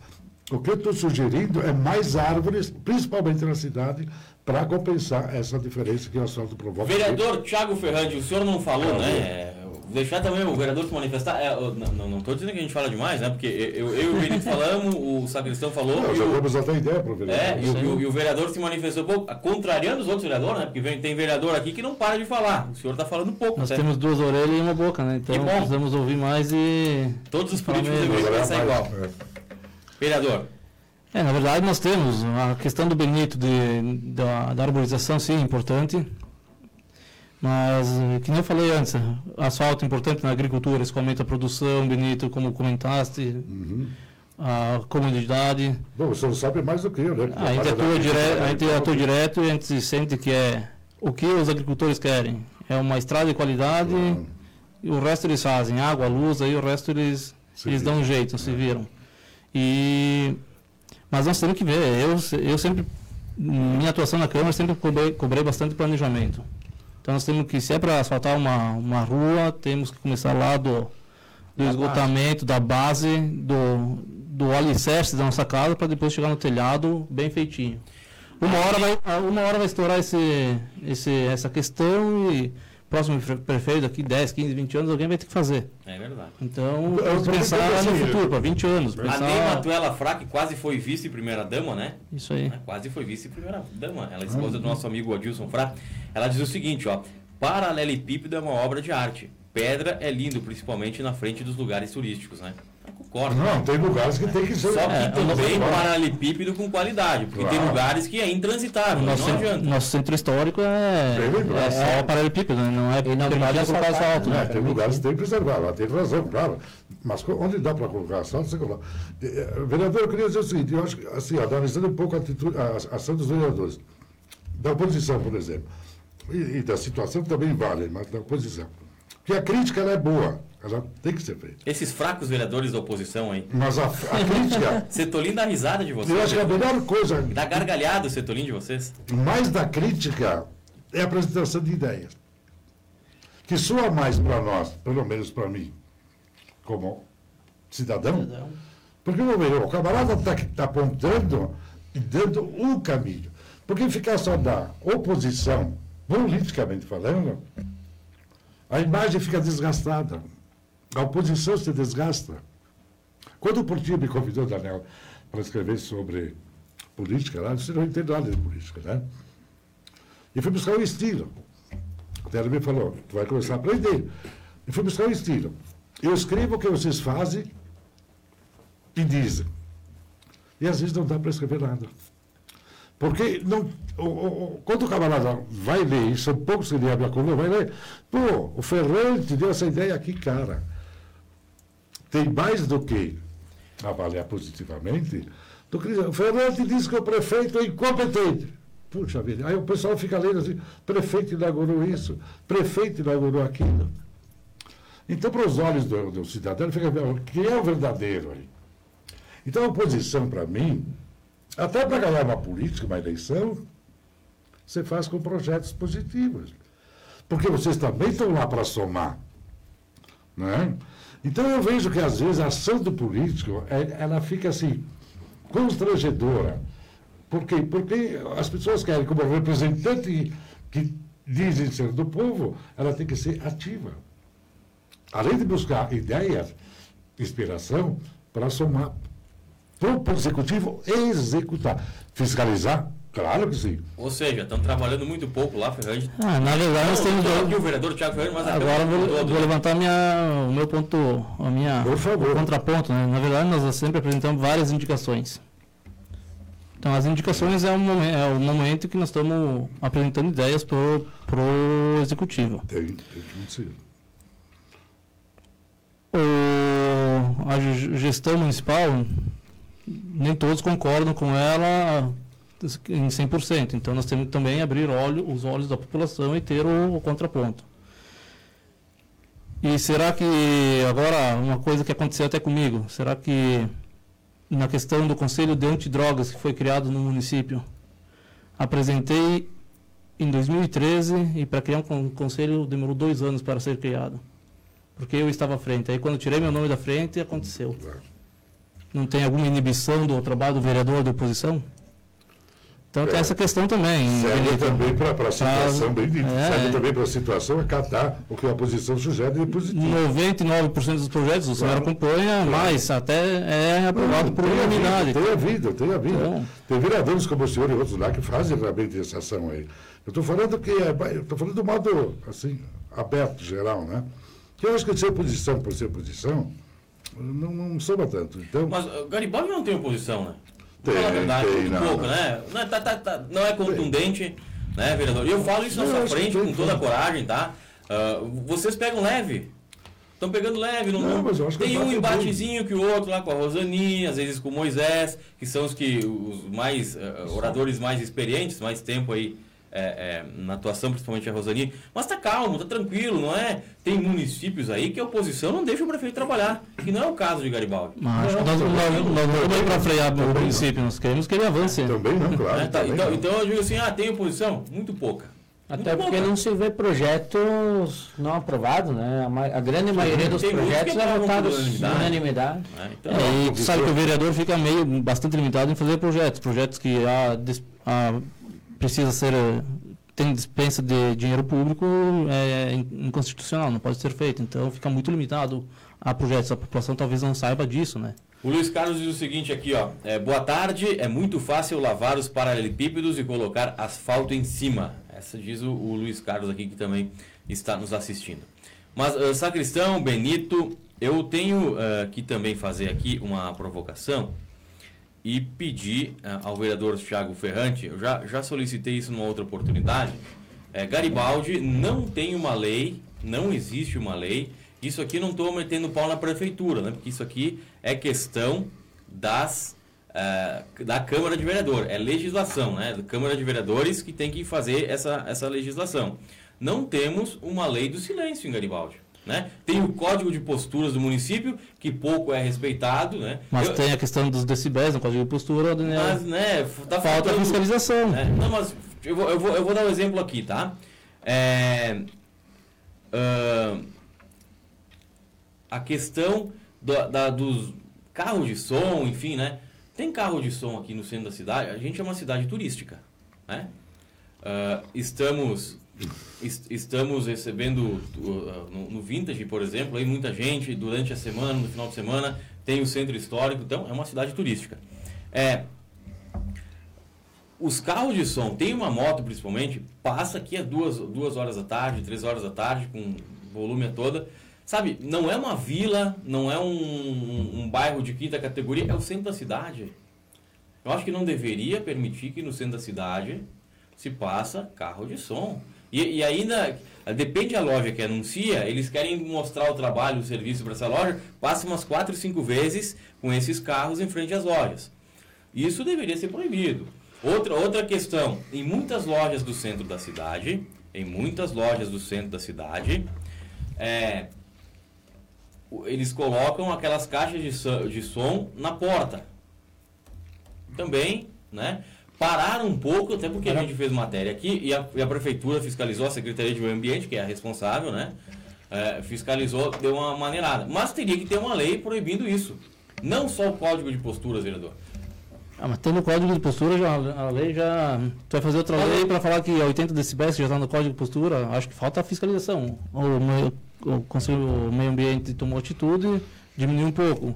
O que eu estou sugerindo é mais árvores, principalmente na cidade, para compensar essa diferença que o asfalto provoca.
Vereador Thiago Ferrandi, o senhor não falou, né? Deixar também o vereador se manifestar. É, eu- não, não estou dizendo que a gente fala demais, né? Porque eu, eu e o Benito falamos, o Sacristão falou.
Nós
e o-
jogamos até ideia para o vereador.
É, e o, e o- vereador se manifestou pouco, contrariando os outros vereadores, né? Porque vem- tem vereador aqui que não para de falar. O senhor está falando pouco,
Nós
né?
temos duas orelhas e uma boca, né? Então precisamos ouvir mais e.
Todos os políticos deveriam pensar
mais,
igual.
é.
Vereador,
É, na verdade nós temos a questão do Benito de, da, da arborização, sim, é importante. Mas, eh, que nem eu falei antes, asfalto é importante na agricultura, isso aumenta a produção, Benito, como comentaste,
Uhum.
a comunidade.
Bom, o senhor sabe mais do que eu, né?
A gente atua direto, a gente atua direto e a gente sente que é o que os agricultores querem. É uma estrada de qualidade e o resto eles fazem, água, luz, aí o resto eles,
Se
eles dão um jeito, se viram. E, mas nós temos que ver, eu, eu sempre, minha atuação na Câmara, sempre cobrei, cobrei bastante planejamento. Então nós temos que, se é para asfaltar uma, uma rua, temos que começar lá do, do esgotamento, da base, do, do alicerce da nossa casa, para depois chegar no telhado bem feitinho. Uma hora vai, uma hora vai estourar esse, esse, essa questão e próximo pre- prefeito, daqui 10, 15, 20 anos, alguém vai ter que fazer.
é verdade.
Então, que
também
pensar no
assim,
futuro, para 20 anos.
A Ney
Pensar,
Matuela Fraque quase foi vice-primeira-dama, né?
isso aí.
Quase foi vice-primeira-dama. Ela é esposa do nosso amigo Adilson Frá. Ela diz o seguinte, ó. Paralelepípedo é uma obra de arte. Pedra é lindo, principalmente na frente dos lugares turísticos, né?
Não, tem lugares que tem que ser.
Só que
É,
também paralelepípedo com qualidade, porque tem
Claro.
lugares que é intransitável,
Nosso,
não
centro,
adianta.
nosso centro histórico é,
lembrado.
é só paralelepípedo, né? não é
E não
permitido
pode
colocar asfalto.
É,
Né?
tem lugares que tem que preservar, lá tem razão, claro. Mas onde dá para colocar asfalto, você coloca. Eh, Vereador, eu queria dizer o seguinte, eu acho que, assim, analisando um pouco a, atitude, a a ação dos vereadores, da oposição, por exemplo, e, e da situação também vale, mas da oposição. Porque a crítica ela é boa, ela tem que ser feita.
Esses fracos vereadores da oposição aí.
Mas a, a crítica,
Setolin dá risada de
eu
vocês.
acho que a melhor coisa,
Dá gargalhada o Setolin de vocês.
mais da crítica, é a apresentação de ideias. Que soa mais para nós, pelo menos para mim, como cidadão, porque vamos ver, o camarada está tá apontando e dando um caminho. Porque ficar só da oposição, politicamente falando, a imagem fica desgastada. A oposição se desgasta. Quando o Portinho me convidou, Daniel, para escrever sobre política lá, eu disse, não entendo nada de política, né? E fui buscar o estilo. Até ele me falou, tu vai começar a aprender. E fui buscar o estilo. Eu escrevo o que vocês fazem e dizem. E às vezes não dá para escrever nada. Porque não, o, o, quando o camarada vai ler, são poucos que lêem a minha coluna, vai ler, pô, o Ferrante deu essa ideia aqui, cara. Tem mais do que avaliar positivamente, do que o Ferrante disse que o prefeito é incompetente. Puxa vida, aí o pessoal fica lendo assim, prefeito inaugurou isso, prefeito inaugurou aquilo. Então, para os olhos do, do cidadão, ele fica quem é o verdadeiro aí. Então, a oposição, para mim, até para ganhar uma política, uma eleição, você faz com projetos positivos. Porque vocês também estão lá para somar. Né? Então eu vejo que às vezes a ação do político, é- ela fica assim, constrangedora. Por quê? Porque as pessoas querem, como representante que dizem ser do povo, ela tem que ser ativa. Além de buscar ideias, inspiração, para somar o executivo executar. Fiscalizar, claro que sim.
Ou seja, estão trabalhando muito pouco lá, Ferrante.
Ah, na verdade, nós temos.
Aqui o vereador Thiago Ferrante, mas
Agora vou, vou
né?
levantar minha, o meu ponto, a minha
Por favor.
o contraponto. Né? Na verdade, nós sempre apresentamos várias indicações. Então, as indicações é o, momen- é o momento que nós estamos apresentando ideias para o executivo.
Tem, tem que ser.
O, a gestão municipal, nem todos concordam com ela em 100%. Então nós temos que também abrir olho, os olhos da população e ter o, o contraponto. E será que, agora, uma coisa que aconteceu até comigo, será que na questão do Conselho de Antidrogas que foi criado no município, apresentei em 2013 e para criar um conselho demorou dois anos para ser criado. Porque eu estava à frente. Aí quando tirei meu nome da frente, aconteceu. Não tem alguma inibição do trabalho do vereador da oposição? Então é, tem essa questão também.
Serve também para a situação, bem dito, é, serve também para a situação acatar o que a oposição sugere de positivo.
99% dos projetos o senhor acompanha, claro. mas até é aprovado Não, por unanimidade.
Tem a vida, tem a vida. Então, tem vereadores como o senhor e outros lá que fazem realmente essa ação aí. Eu estou falando que é, estou falando do modo assim, aberto, geral, né? Que eu acho que ser oposição por ser oposição, não, não soma tanto. Então,
mas Garibaldi não tem oposição, né?
Tem,
Fala a verdade,
tem,
muito
não,
pouco, né? Não é, tá, tá, tá, não é contundente, né, vereador? E eu falo isso na sua frente com toda a coragem, tá? Uh, vocês pegam leve. Estão pegando leve. Não,
Não, mas eu acho que
tem um embatezinho que o outro lá com a Rosani, às vezes com o Moisés, que são os que os mais uh, oradores mais experientes, mais tempo aí é, é, na atuação, principalmente a Rosani. Mas tá calmo, tá tranquilo, não é? Tem municípios aí que a oposição não deixa o prefeito trabalhar, que não é o caso de Garibaldi.
Mas acho que nós, nós, nós não para frear o município, nós queremos que ele avance.
Também não, claro.
É, tá,
também
então,
não.
então eu digo assim, ah, tem oposição? Muito pouca.
Até
Muito
porque
pouca.
não se vê projetos não aprovados, né? A, grande maioria dos projetos é votados
por unanimidade. né? Então,
É, e sabe que o vereador fica meio bastante limitado em fazer projetos, projetos que a, a- precisa ser eh, tem dispensa de dinheiro público é in- inconstitucional, não pode ser feito. Então fica muito limitado a projetos. A população talvez não saiba disso, né?
O Luiz Carlos diz o seguinte aqui, ó. É, boa tarde, é muito fácil lavar os paralelepípedos e colocar asfalto em cima. Essa diz o, o Luiz Carlos aqui que também está nos assistindo. Mas, ah, Sacristão, Benito, eu tenho ah, que também fazer aqui uma provocação e pedir ah, ao vereador Thiago Ferrante, eu já, já solicitei isso numa outra oportunidade, é, Garibaldi não tem uma lei, não existe uma lei, isso aqui não estou metendo pau na prefeitura, né? porque isso aqui é questão das, ah, da Câmara de Vereadores, é legislação, né? da Câmara de Vereadores que tem que fazer essa, essa legislação. Não temos uma lei do silêncio em Garibaldi. Né? Tem o código de posturas do município, que pouco é respeitado. Né?
Mas
Eu-
tem a questão dos decibéis no código de postura, né?
mas, né, tá
falta
faltando-
fiscalização.
né? Não, mas eu vou, eu, vou, eu vou dar um exemplo aqui, tá? É, ah, a questão do- da- dos carros de som, enfim, né? Tem carro de som aqui no centro da cidade. A gente é uma cidade turística, né? Ah, estamos est- estamos recebendo uh, no, Vintage, por exemplo, aí muita gente durante a semana, no final de semana, tem o centro histórico, então é uma cidade turística. É, os carros de som, tem uma moto principalmente, passa aqui às duas, duas horas da tarde, três horas da tarde, com volume toda. Sabe, não é uma vila, não é um, um, um bairro de quinta categoria, é o centro da cidade. Eu acho que não deveria permitir que no centro da cidade se passa carro de som. E, e ainda, depende da loja que anuncia, eles querem mostrar o trabalho, o serviço para essa loja, passa umas quatro, cinco vezes com esses carros em frente às lojas. Isso deveria ser proibido. Outra, outra questão, em muitas lojas do centro da cidade, em muitas lojas do centro da cidade, é, eles colocam aquelas caixas de, de som na porta. Também, né? Pararam um pouco, até porque a gente fez matéria aqui e a, e a prefeitura fiscalizou, a Secretaria de Meio Ambiente, que é a responsável, né? É, fiscalizou, deu uma maneirada. Mas teria que ter uma lei proibindo isso. Não só o código de posturas, vereador.
Ah, mas tem no código de postura, já, a lei já. Tu vai fazer outra lei para falar que é 80 decibéis que já está no código de postura, acho que falta a fiscalização. O, meio- o Conselho Meio Ambiente tomou atitude, diminuiu um pouco.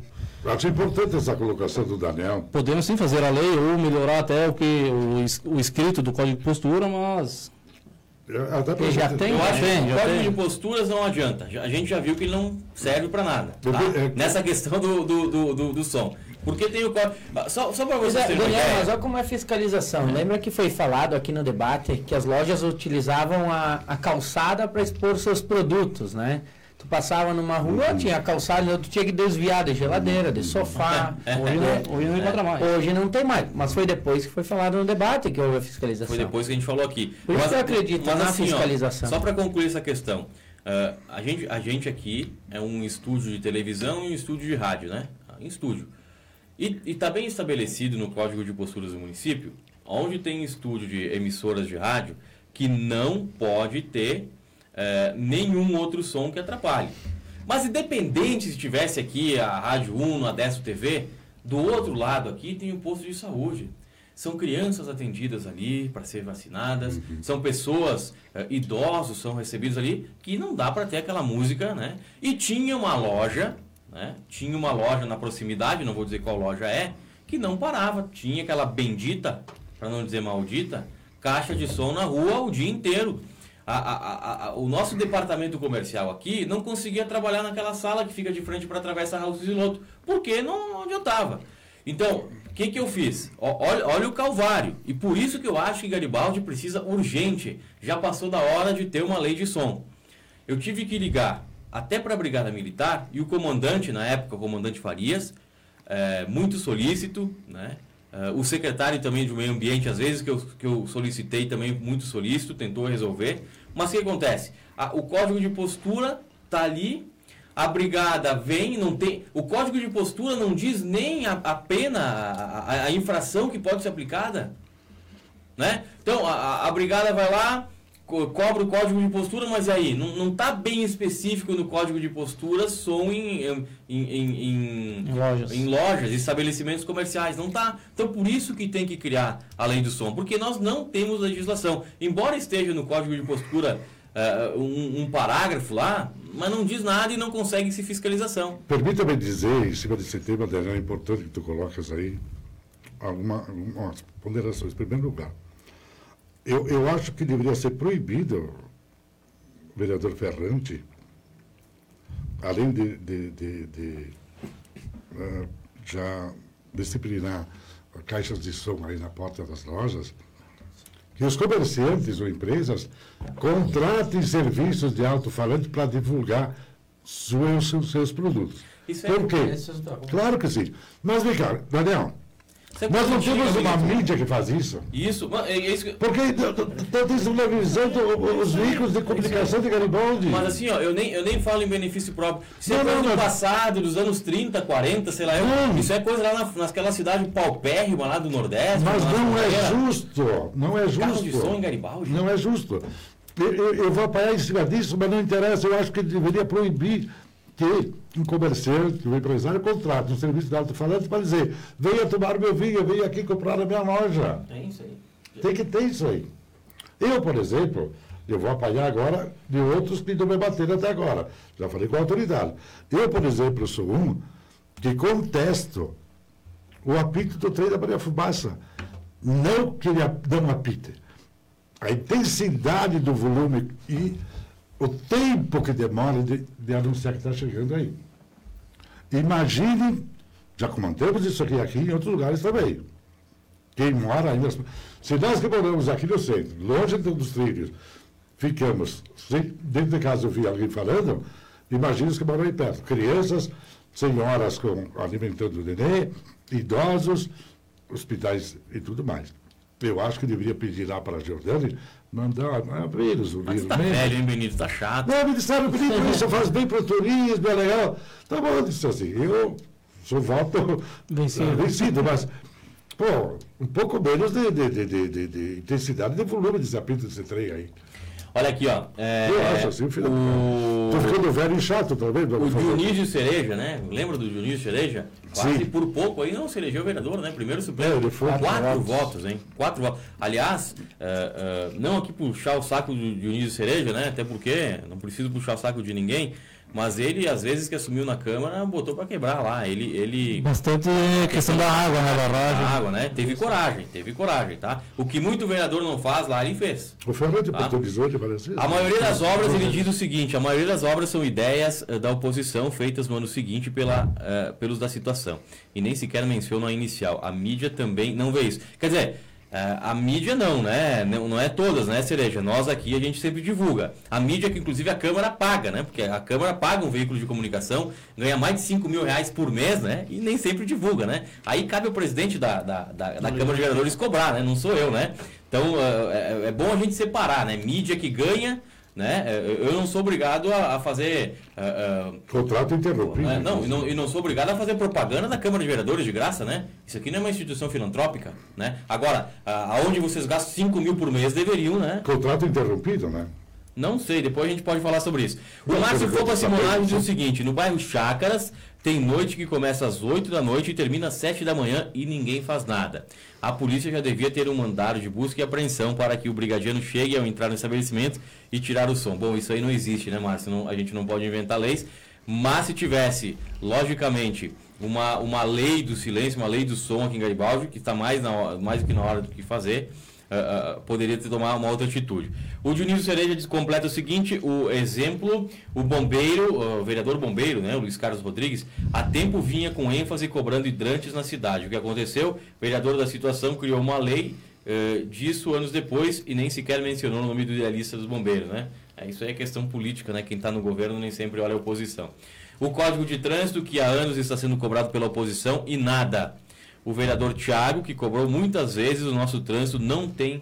Acho importante essa colocação do Daniel.
Podemos sim fazer a lei ou melhorar até o que o, o escrito do código de postura, mas
É, Até
Porque já tem,
Eu acho
tem,
que
já
o código
tem.
de posturas não adianta. A gente já viu que ele não serve para nada. tá?
Porque, é-
Nessa questão do, do, do, do- do som. Porque tem o código. Só, só para vocês
é, Daniel,
ideia.
mas olha como é fiscalização. Lembra que foi falado aqui no debate que as lojas utilizavam a, a calçada para expor seus produtos, né? Tu passava numa rua, tinha calçada, tu tinha que desviar de geladeira, de sofá.
Hoje não, hoje não encontra mais.
Hoje não tem mais, mas foi depois que foi falado no debate que houve a fiscalização.
Foi depois que a gente falou aqui.
Por isso que eu acredito na fiscalização.
Ó, só para concluir essa questão. Uh, a, gente, a gente aqui é um estúdio de televisão e um estúdio de rádio, né? Em estúdio. E está bem estabelecido no Código de Posturas do município, onde tem estúdio de emissoras de rádio, que não pode ter é, nenhum outro som que atrapalhe. Mas independente se tivesse aqui a Rádio Uno, a Desto TV, do outro lado aqui tem o posto de saúde. São crianças atendidas ali para ser vacinadas, uhum. são pessoas, é, idosos são recebidos ali, que não dá para ter aquela música, né? E tinha uma loja, né? Tinha uma loja na proximidade, não vou dizer qual loja é, que não parava. Tinha aquela bendita, para não dizer maldita, caixa de som na rua o dia inteiro. A, a, a, o nosso departamento comercial aqui não conseguia trabalhar naquela sala que fica de frente para atravessar a Raul Ziloto, porque não, adiantava. Então, o que, que eu fiz? Olha, olha o calvário. E por isso que eu acho que Garibaldi precisa urgente. Já passou da hora de ter uma lei de som. Eu tive que ligar até para a Brigada Militar e o comandante, na época, o comandante Farias, é, muito solícito, né? Uh, o secretário também de meio ambiente, às vezes que eu, que eu solicitei também muito solícito, tentou resolver. Mas o que acontece? A, o código de postura está ali, a brigada vem, não tem. O código de postura não diz nem a, a pena, a, a, infração que pode ser aplicada. Né? Então a, a brigada vai lá, cobra o código de postura, mas aí, não está bem específico no código de postura som em, em, em, em,
lojas.
em lojas, estabelecimentos comerciais, não está. Então, por isso que tem que criar a lei do som, porque nós não temos legislação. Embora esteja no código de postura uh, um, um, parágrafo lá, mas não diz nada e não consegue se fiscalização.
Permita-me dizer, em cima desse tema, Daniel, é importante que tu colocas aí alguma, algumas ponderações. Em primeiro lugar, eu, eu acho que deveria ser proibido, vereador Ferrante, além de, de, de, de uh, já disciplinar caixas de som aí na porta das lojas, que os comerciantes ou empresas contratem serviços de alto-falante para divulgar seus, seus produtos.
Isso
é Por quê? Claro que sim. Mas vem cá, Daniel, nós não temos uma mídia que faz isso.
Isso, é, é isso
Porque está desvalorizando os veículos de comunicação de Garibaldi.
Mas assim, ó, eu nem, eu nem falo em benefício próprio. Isso é não, é coisa não, do passado, dos anos 30, 40, sei lá. Eu, isso é coisa lá na, naquela cidade paupérrima lá do Nordeste.
Mas não é justo. Não é justo. Carro
de som em Garibaldi.
Não é justo. Eu, eu, eu vou apanhar em cima disso, mas não interessa. Eu acho que deveria proibir que um comerciante, um empresário contrata um serviço de alto-falante para dizer, venha tomar meu vinho, venha aqui comprar na minha loja.
Tem isso aí.
Tem que ter isso aí. Eu, por exemplo, eu vou apanhar agora de outros que não me bateram até agora. Já falei com a autoridade. Eu, por exemplo, sou um que contesto o apito do trem da Maria Fumaça. Não que ele não apite. A intensidade do volume e o tempo que demora de, de anunciar que está chegando aí. Imagine, já comentamos isso aqui, aqui em outros lugares também. Quem mora ainda. Se nós que moramos aqui no centro, longe dos trilhos, ficamos, dentro de casa ouvir alguém falando, imagine os que moram aí perto. Crianças, senhoras com, alimentando o nenê, idosos, hospitais e tudo mais. Eu acho que deveria pedir lá para a Jordânia mandar abrir os
livros. Está velho, hein, Benito? Está chato.
Não, me disseram, Benito, isso faz bem para o turismo, é legal. Tá bom, eu disse assim, eu sou voto vencido, vencido mas, pô, um pouco menos de, de, de, de, de intensidade de volume desse apito desse trem aí.
Olha aqui, ó.
É, eu acho assim, filho. O... Tô ficando velho e chato também.
O Dionísio Cereja, né? Lembra do Dionísio Cereja? Quase Sim. por pouco aí não se elegeu vereador, né? Primeiro supremo. É, ele foi quatro votos. votos, hein? Quatro votos. Aliás, uh, uh, não aqui puxar o saco do Dionísio Cereja, né? Até porque não preciso puxar o saco de ninguém. Mas ele, às vezes que assumiu na Câmara, botou para quebrar lá. Ele, ele...
Bastante questão da água, né? Da
barragem. água, né? Teve coragem, teve coragem, tá? O que muito vereador não faz lá, ele fez.
O Fernando tá? de parece
A maioria das obras, ele diz o seguinte, a maioria das obras são ideias uh, da oposição feitas no ano seguinte pela, uh, pelos da situação. E nem sequer mencionam a inicial. A mídia também não vê isso. Quer dizer, É, a mídia não, né? Não, não é todas, né, Cereja? Nós aqui a gente sempre divulga. A mídia que inclusive a Câmara paga, né? Porque a Câmara paga um veículo de comunicação, ganha mais de 5 mil reais por mês, né? E nem sempre divulga, né? Aí cabe ao presidente da, da, da, da Câmara de Vereadores cobrar, né? Não sou eu, né? Então é, é, é bom a gente separar, né? Mídia que ganha né? É, eu não sou obrigado a, fazer. Uh,
uh, Contrato interrompido.
Uh, não, e não, e não sou obrigado a fazer propaganda da Câmara de Vereadores de graça, né? Isso aqui não é uma instituição filantrópica, né? Agora, aonde vocês gastam 5 mil por mês, deveriam, né?
Contrato interrompido, né?
Não sei, depois a gente pode falar sobre isso. O Márcio Fogo Simonagem diz o seguinte: no bairro Chácaras, tem noite que começa às 8 da noite e termina às 7 da manhã e ninguém faz nada. A polícia já devia ter um mandado de busca e apreensão para que o brigadiano chegue ao entrar no estabelecimento e tirar o som. Bom, isso aí não existe, né, Márcio? Não, a gente não pode inventar leis. Mas se tivesse, logicamente, uma, uma lei do silêncio, uma lei do som aqui em Garibaldi, que está mais, na, mais do que na hora do que fazer, uh, poderia ter tomado uma outra atitude. O Dionísio Cereja completa o seguinte: o exemplo, o bombeiro, o vereador bombeiro, né, Luiz Carlos Rodrigues, há tempo vinha com ênfase cobrando hidrantes na cidade. O que aconteceu? O vereador da situação criou uma lei uh, disso anos depois e nem sequer mencionou o nome do idealista dos bombeiros, né? É, isso aí é questão política, né? Quem está no governo nem sempre olha a oposição. O Código de Trânsito, que há anos está sendo cobrado pela oposição e nada o vereador Tiago, que cobrou muitas vezes o nosso trânsito, não tem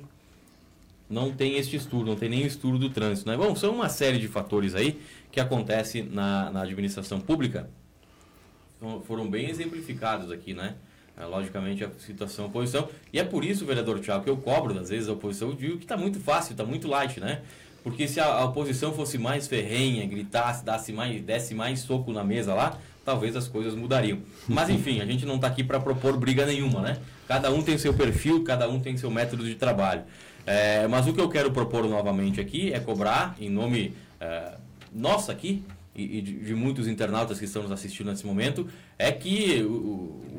não tem este estudo, não tem nem estudo do trânsito. Né? Bom, são uma série de fatores aí que acontece na, na administração pública. Foram bem exemplificados aqui, né? É, logicamente a situação oposição. E é por isso, vereador Tiago, que eu cobro, às vezes, a oposição, eu digo que está muito fácil, está muito light, né? Porque se a, oposição fosse mais ferrenha, gritasse, desse mais, desse mais soco na mesa lá, talvez as coisas mudariam. Mas enfim, a gente não está aqui para propor briga nenhuma, né? Cada um tem seu perfil, cada um tem seu método de trabalho. É, mas o que eu quero propor novamente aqui é cobrar, em nome é, aqui, e, de, de, muitos internautas que estão nos assistindo nesse momento, é que o,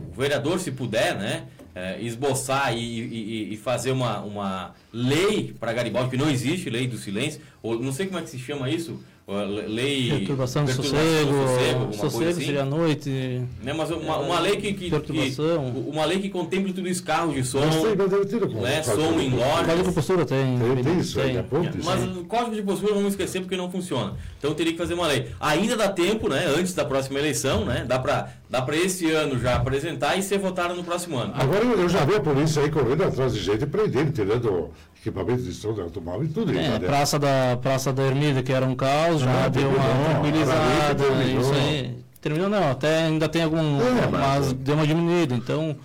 o vereador, se puder, né, é, esboçar e, e, e, fazer uma, uma lei para Garibaldi, que não existe lei do silêncio, ou não sei como é que se chama isso, lei
perturbação, perturbação sossego, sossego, sossego assim. seria a noite
né mas uma, uma lei que, que, que, uma lei que contemple tudo isso carros de som
sei,
né, som em lojas.
Código de postura tem
tem, tem isso tem. É,
mas o código de postura vamos esquecer porque não funciona. Então teria que fazer uma lei. Ainda dá tempo né antes da próxima eleição né dá para dá para esse ano já apresentar e ser votado no próximo ano.
Agora eu já vi a polícia aí correndo atrás de gente e prendendo entendendo equipamento de som automóvel e tudo
isso. É, praça da, praça da Ermida, que era um caos, já deu uma tranquilizada. Isso aí. Terminou não, até ainda tem algum. É, mas, deu uma diminuída. Então,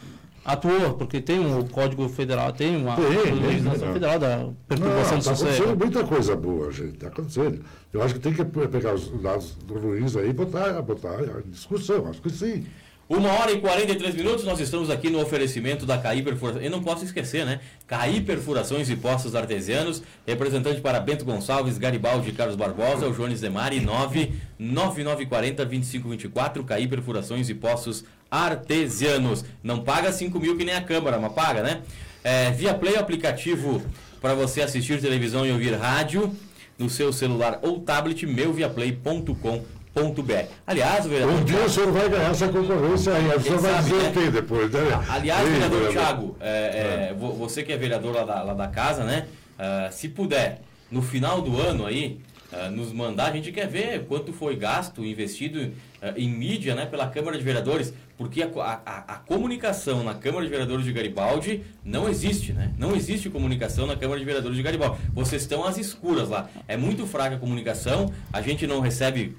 atuou, porque tem um código federal, tem uma tem, legislação tem, federal da perturbação
do sossego. Está acontecendo muita coisa boa, gente. Está acontecendo. Eu acho que tem que pegar os lados ruins aí e botar, botar em discussão. Acho que sim.
Uma hora e 43 minutos, nós estamos aqui no oferecimento da CAI Perfurações. Eu não posso esquecer, né? CAI Perfurações e Postos Artesianos, representante para Bento Gonçalves, Garibaldi, Carlos Barbosa, o Jones Demari, 99940 2524, CAI Perfurações e Postos Artesianos. Não paga 5 mil que nem a Câmara, mas paga, né? É, via Play, aplicativo para você assistir televisão e ouvir rádio no seu celular ou tablet, meuviaplay.com.br br Aliás,
vereador. Um dia Thiago, o senhor vai ganhar essa concorrência aí. O senhor vai dizer né? o quê depois? Né?
Aliás, Ei, vereador, vereador Thiago, é, é, é. você que é vereador lá da, lá da casa, né? Uh, se puder, no final do ano aí, uh, nos mandar, a gente quer ver quanto foi gasto, investido uh, em mídia né, pela Câmara de Vereadores, porque a, a, a, comunicação na Câmara de Vereadores de Garibaldi não existe, né? Não existe comunicação na Câmara de Vereadores de Garibaldi. Vocês estão às escuras lá. É muito fraca a comunicação, a gente não recebe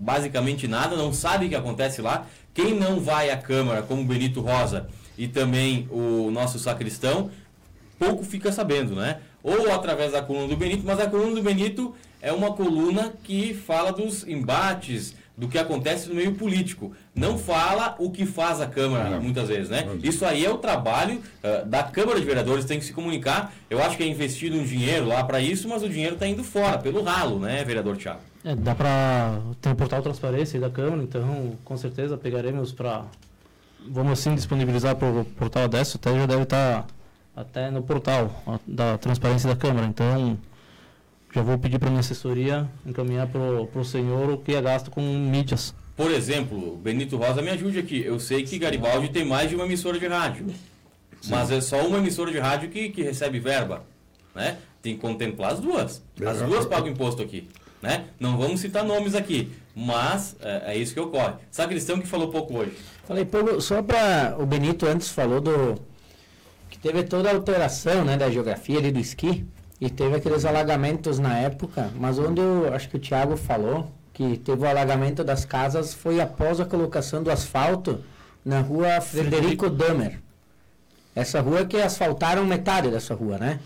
basicamente nada, não sabe o que acontece lá. Quem não vai à Câmara, como Benito Rosa e também o nosso sacristão, pouco fica sabendo, né? Ou através da coluna do Benito, mas a coluna do Benito é uma coluna que fala dos embates, do que acontece no meio político. Não fala o que faz a Câmara, não. muitas vezes, né? Isso aí é o trabalho uh, da Câmara de Vereadores, tem que se comunicar. Eu acho que é investido um dinheiro lá para isso, mas o dinheiro está indo fora, pelo ralo, né, vereador Tiago?
É, dá para ter um portal transparência da Câmara, então com certeza pegaremos para, vamos assim, disponibilizar para o portal dessa, até já deve estar tá até no portal da transparência da Câmara. Então, já vou pedir para minha assessoria encaminhar para o senhor o que é gasto com mídias.
Por exemplo, Benito Rosa, me ajude aqui. Eu sei que Garibaldi tem mais de uma emissora de rádio. Mas é só uma emissora de rádio que, que recebe verba, né? Tem que contemplar as duas. As duas pagam imposto aqui, né? Não vamos citar nomes aqui, mas é, é isso que ocorre. Sabe Cristão que falou pouco hoje?
Falei, Paulo, só para o Benito antes falou do que teve toda a alteração, né, da geografia ali do esqui e teve aqueles alagamentos na época, mas onde eu acho que o Thiago falou que teve o alagamento das casas foi após a colocação do asfalto na rua Frederico Dahmer. Essa rua que asfaltaram metade dessa rua, né?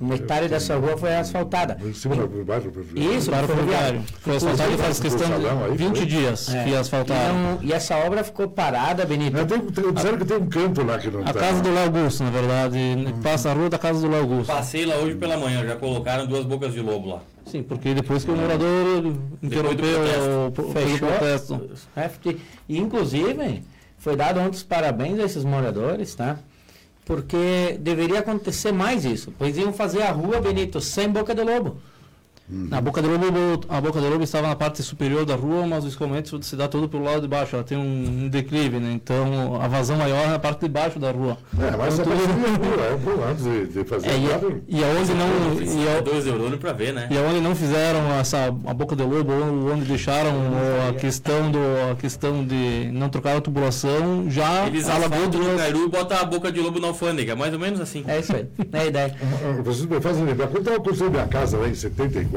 Metade dessa rua foi asfaltada.
Em cima do bairro.
Isso,
Para o ferroviário. Foi asfaltado faz questão de 20
foi?
dias
É.
que asfaltaram.
E, não- e essa obra ficou parada, Benito.
Tem, tem, disseram que tem um canto lá que não
A
tá.
casa do Léo Augusto, na verdade. Passa a rua da casa do Léo Augusto.
Passei lá hoje pela manhã, já colocaram duas bocas de lobo lá.
Sim, porque depois que o morador interrompeu o, protesto.
É, porque- inclusive, foi dado ontem os parabéns a esses moradores, tá? Porque deveria acontecer mais isso. Pois iam fazer a rua, Benito, sem boca de lobo.
A boca do lobo, a boca do lobo estava na parte superior da rua, mas o escoamento se dá todo pelo lado de baixo. Ela tem um, um declive, né? Então a vazão maior é na parte de baixo da rua.
É, mas
Então,
é
tudo-
é bom antes de, de fazer
É, e,
nada.
e aonde não e,
É
a-
dois neurônios pra ver, né?
e aonde não fizeram essa a boca de lobo, onde deixaram o- a questão do a questão de não trocar a tubulação, já
Eles
alagou duas.
Cairu e botam a boca de lobo na alfândega, mais ou menos assim.
É isso aí. É a ideia.
Vocês me fazem lembrar, quando eu construí minha casa lá em 74,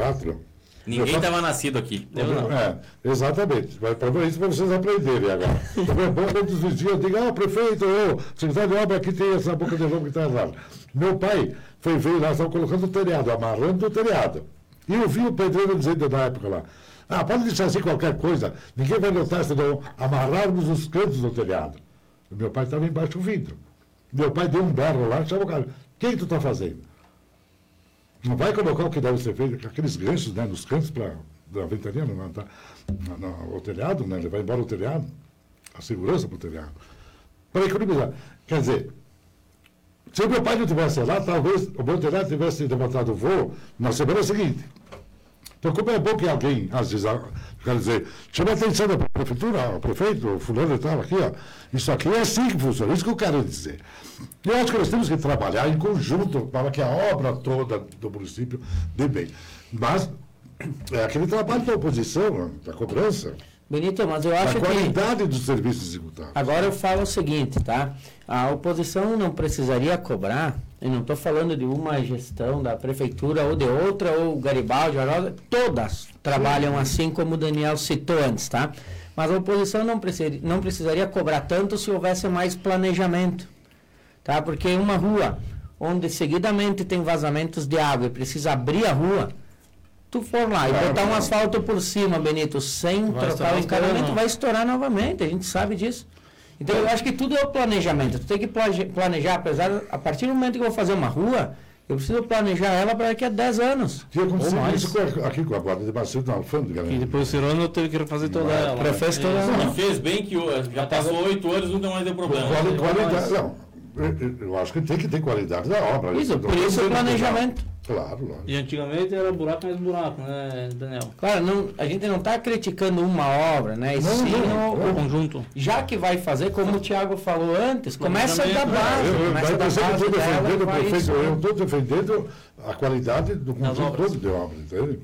Ninguém
Eu-
estava nascido aqui.
Eu não.
É, exatamente. Para isso para vocês aprenderem agora. É bom quando os vizinhos digam, ah, prefeito, ô, secretário de obra aqui tem essa boca de lobo que está errada. Meu pai foi ver, nós estávamos colocando o telhado, amarrando o telhado. E eu vi o pedreiro dizendo na época lá, ah, pode deixar assim qualquer coisa, ninguém vai notar se não amarrarmos os cantos do telhado. Meu pai estava embaixo do vidro. Meu pai deu um berro lá, chamou o cara, o que, que tu está fazendo? Não vai colocar o que deve ser feito, aqueles ganchos né, nos cantos para da ventania, não, tá, não, não, o telhado, né, levar embora o telhado, a segurança para o telhado. Para economizar. Quer dizer, se o meu pai não tivesse lá, talvez o meu telhado tivesse levantado o voo na semana seguinte. Então, como é bom que alguém, às vezes, ah, quer dizer, chama a atenção da prefeitura, o prefeito, o fulano e tal, aqui, ó. Isso aqui é assim que funciona, isso que eu quero dizer. Eu acho que nós temos que trabalhar em conjunto para que a obra toda do município dê bem. Mas é aquele trabalho da oposição, da cobrança,
Benito, mas eu acho que.
qualidade dos serviços executados.
Agora eu falo o seguinte, tá? A oposição não precisaria cobrar, eu não estou falando de uma gestão da prefeitura ou de outra, ou Garibaldi, Arosa, todas trabalham assim como o Daniel citou antes, tá? Mas a oposição não, precisa, não precisaria cobrar tanto se houvesse mais planejamento, tá? Porque uma rua onde seguidamente tem vazamentos de água e precisa abrir a rua, tu for lá e
Claro,
botar um
claro.
asfalto por cima, Benito, sem
Vai
trocar o encanamento, vai estourar novamente, a gente sabe disso. Então eu acho que tudo é o planejamento. Tu tem que planejar, apesar, a partir do momento que eu vou fazer uma rua, eu preciso planejar ela para daqui a 10 anos.
Acontecido
mais.
isso com a- aqui com a guarda de Macedo, na alfândega, né?
E depois o Cirano teve que refazer toda ela.
prefez toda
Isso.
ela.
E fez bem que já passou oito anos nunca mais deu problema.
Quali- qualidade, não, eu, eu acho que tem que ter qualidade da obra.
Isso, por
não
isso o planejamento.
Claro, lógico.
E antigamente era buraco mais buraco, né, Daniel?
Claro, não, a gente não está criticando uma obra, né? E
Não,
sim
não,
o-
não.
O conjunto.
já que vai fazer, como o Thiago falou antes, começa da
Planejamento,
base.
Eu, eu,
começa da
eu
base
estou
dela e
defendendo
vai
prefeito, eu estou defendendo a qualidade do conjunto
obras.
todo de obra, entende?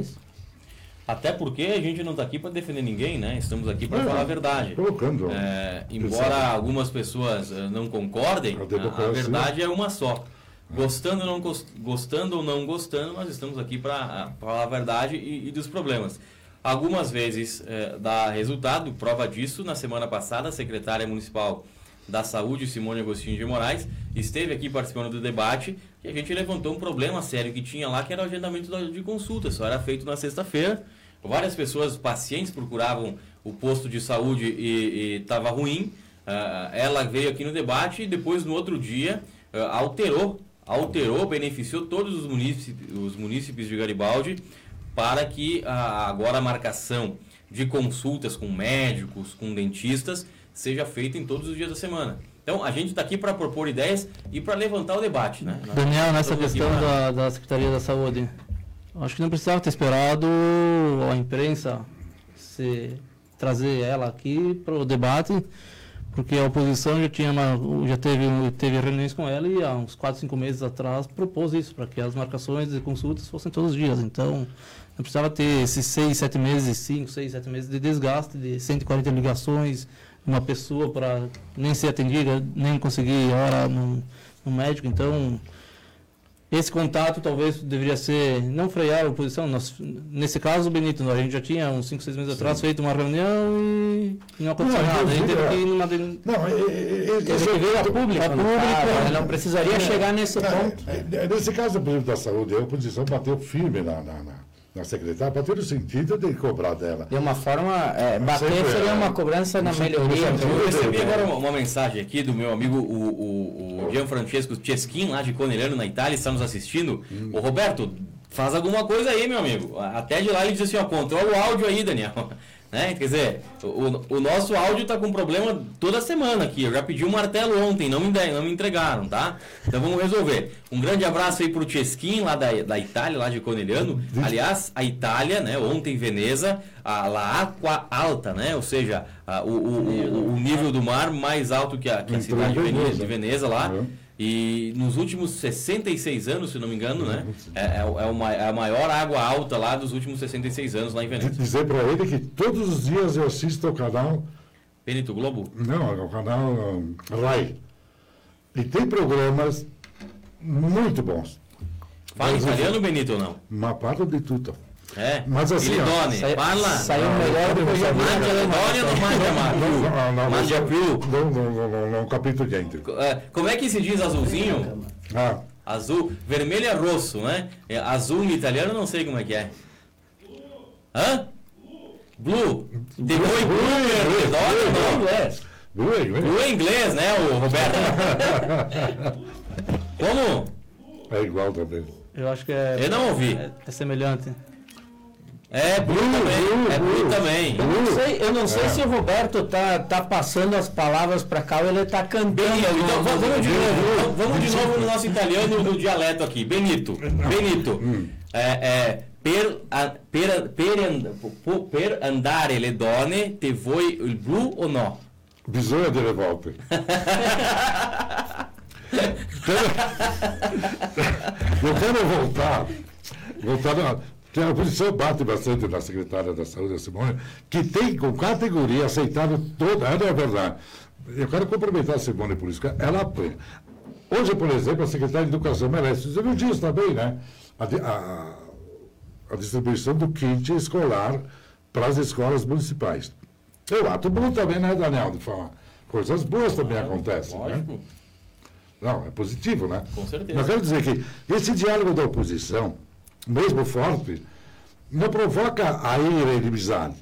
Isso.
Até porque a gente não está aqui para defender ninguém, né? Estamos aqui para
É,
falar a verdade.
Colocando.
É, embora
Exato.
algumas pessoas eh, não concordem,
A
a verdade é uma só. Gostando não, gos- gostando ou não gostando, nós estamos aqui para falar a verdade e, e dos problemas. Algumas vezes eh, dá resultado, prova disso, na semana passada, a secretária municipal da Saúde, Simone Agostinho de Moraes, esteve aqui participando do debate e a gente levantou um problema sério que tinha lá, que era o agendamento da- de consulta, só era feito na sexta-feira. Várias pessoas, pacientes, procuravam o posto de saúde e estava ruim. Ah, ela veio aqui no debate e depois, no outro dia, ah, alterou, alterou, beneficiou todos os munícipes, os munícipes de Garibaldi para que ah, agora a marcação de consultas com médicos, com dentistas, seja feita em todos os dias da semana. Então, a gente está aqui para propor ideias e para levantar o debate. Né? Nós
Daniel, nessa
aqui
questão da, da Secretaria da Saúde, acho que não precisava ter esperado a imprensa se trazer ela aqui para o debate, porque a oposição já tinha uma, já teve, teve reuniões com ela e há uns 4, 5 meses atrás propôs isso, para que as marcações e consultas fossem todos os dias. Então, não precisava ter esses 6, 7 meses, 5, 6, 7 meses de desgaste de 140 ligações, uma pessoa para nem ser atendida, nem conseguir hora no, no médico. Então, esse contato talvez deveria ser, não frear a oposição. Nós, nesse caso, Benito, a gente já tinha uns 5, 6 meses atrás Sim. feito uma reunião e não aconteceu não, nada. A gente teve que ir numa. Não,
esse veio a público. A público não precisaria é, chegar nesse ponto.
É, nesse caso, por exemplo, da saúde, a oposição bateu firme na, na, na na secretária, para ter o sentido de cobrar dela.
De uma forma, é, bater seria uma cobrança na melhoria.
Eu recebi agora uma, uma, mensagem aqui do meu amigo, o, o, o Gianfrancesco Ceschin, lá de Conegliano, na Itália, está nos assistindo. Hum. Ô Roberto, faz alguma coisa aí, meu amigo. Até de lá ele disse assim, ó, controla o áudio aí, Daniel. Né? Quer dizer, o, o nosso áudio está com problema toda semana aqui. Eu já pedi um martelo ontem, não me, não me entregaram, tá? Então vamos resolver. Um grande abraço aí pro Cheskin, lá da, da Itália, lá de Conegliano. Aliás, a Itália, né? Ontem Veneza, a La Aqua Alta, né? Ou seja, a, o, o, o, nível do mar mais alto que a, que a cidade de Veneza, de Veneza lá. Uhum. E nos últimos 66 anos, se não me engano, né? É, é, é, uma, é a maior água alta lá dos últimos 66 anos lá em Veneza.
Dizer para ele que todos os dias eu assisto ao canal.
Benito Globo?
Não, ao canal RAI. E tem programas muito bons.
Fala italiano, Benito, ou não?
Uma parte de tudo.
É.
Mas assim.
Ilidone,
sai,
parla.
Saiu melhor do que
eu Mangia Ilidone ou não? Mangia Cru.
Não, capítulo dentro.
Como é que se diz azulzinho?
Ah.
Azul, vermelho é rosso, né? É, azul em italiano não sei como é que é. Hã? Blue. Depois blue, blue,
é Blue
é inglês. Blue é inglês, né, o Roberto? Como?
É igual também.
Eu acho que é.
Eu não ouvi.
É, é semelhante.
É, Blue, também. Blue, é Blue, também.
Eu não sei, eu não sei é. se o Roberto tá, tá passando as palavras para cá ou ele tá cantando.
Benito, então vamos de novo. Vamos de novo no nosso italiano no dialeto aqui. Benito. Benito. Hum. É, é, per, a, per, per, per andare le donne te vuoi il blu o no?
Bisogna delle volte. eu quero voltar. Voltar na, a oposição bate bastante na secretária da Saúde, a Simone, que tem com categoria aceitado toda. É, é verdade. Eu quero cumprimentar a Simone por isso, ela apoia. Hoje, por exemplo, a secretária de Educação merece. Você viu disso também, né? A, a, a distribuição do kit escolar para as escolas municipais. Eu ato bom também, né, Daniel, de falar. Coisas boas também acontecem. Né? Lógico. Né? Não, é positivo, né?
Com certeza.
Mas quero dizer que esse diálogo da oposição, mesmo forte, não provoca a ira e inimizade.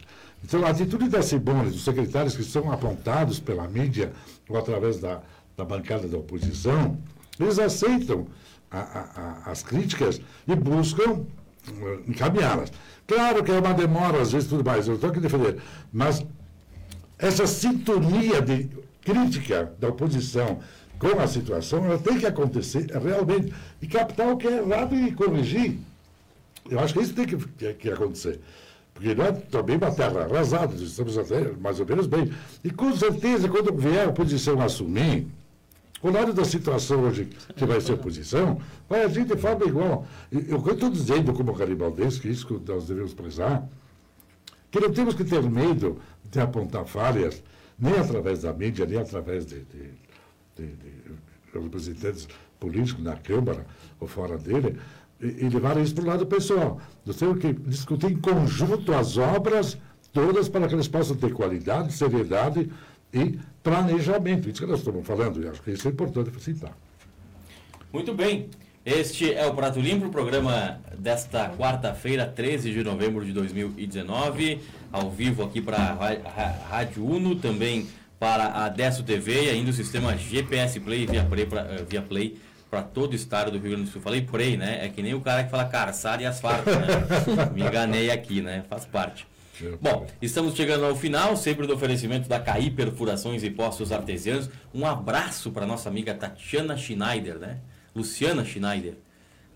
Então, a atitude da Simone, dos secretários que são apontados pela mídia ou através da, da bancada da oposição, eles aceitam a, a, a, as críticas e buscam uh, encaminhá-las. Claro que é uma demora, às vezes, tudo mais, eu estou aqui defender, mas essa sintonia de crítica da oposição com a situação, ela tem que acontecer realmente. E captar o que é errado e corrigir. Eu acho que isso tem que, que, que acontecer. Porque não é também uma terra arrasada, estamos até mais ou menos bem. E com certeza, quando vier a oposição assumir, o lado da situação hoje que vai ser oposição, vai agir de forma igual. Eu estou dizendo como garibaldense, que isso que nós devemos prezar, que não temos que ter medo de apontar falhas, nem através da mídia, nem através de, de de, de representantes políticos na Câmara ou fora dele, e, e levar isso para o lado pessoal. Nós temos que discutir em conjunto as obras todas para que eles possam ter qualidade, seriedade e planejamento. Isso que nós estamos falando, e acho que isso é importante citar.
Muito bem. Este é o Prato Limpo, o programa desta quarta-feira, 13 de novembro de 2019, ao vivo aqui para a Rádio Uno, também para a Desso TV e ainda o sistema GPS Play via Play uh, via Play para todo o estado do Rio Grande do Sul. Falei Play, né? É que nem o cara que fala carçada e asfalto, né? Me enganei aqui, né? Faz parte. Bom, estamos chegando ao final, sempre do oferecimento da CAI Perfurações e Postos Artesianos. Um abraço para nossa amiga Tatiana Schneider, né? Luciana Schneider.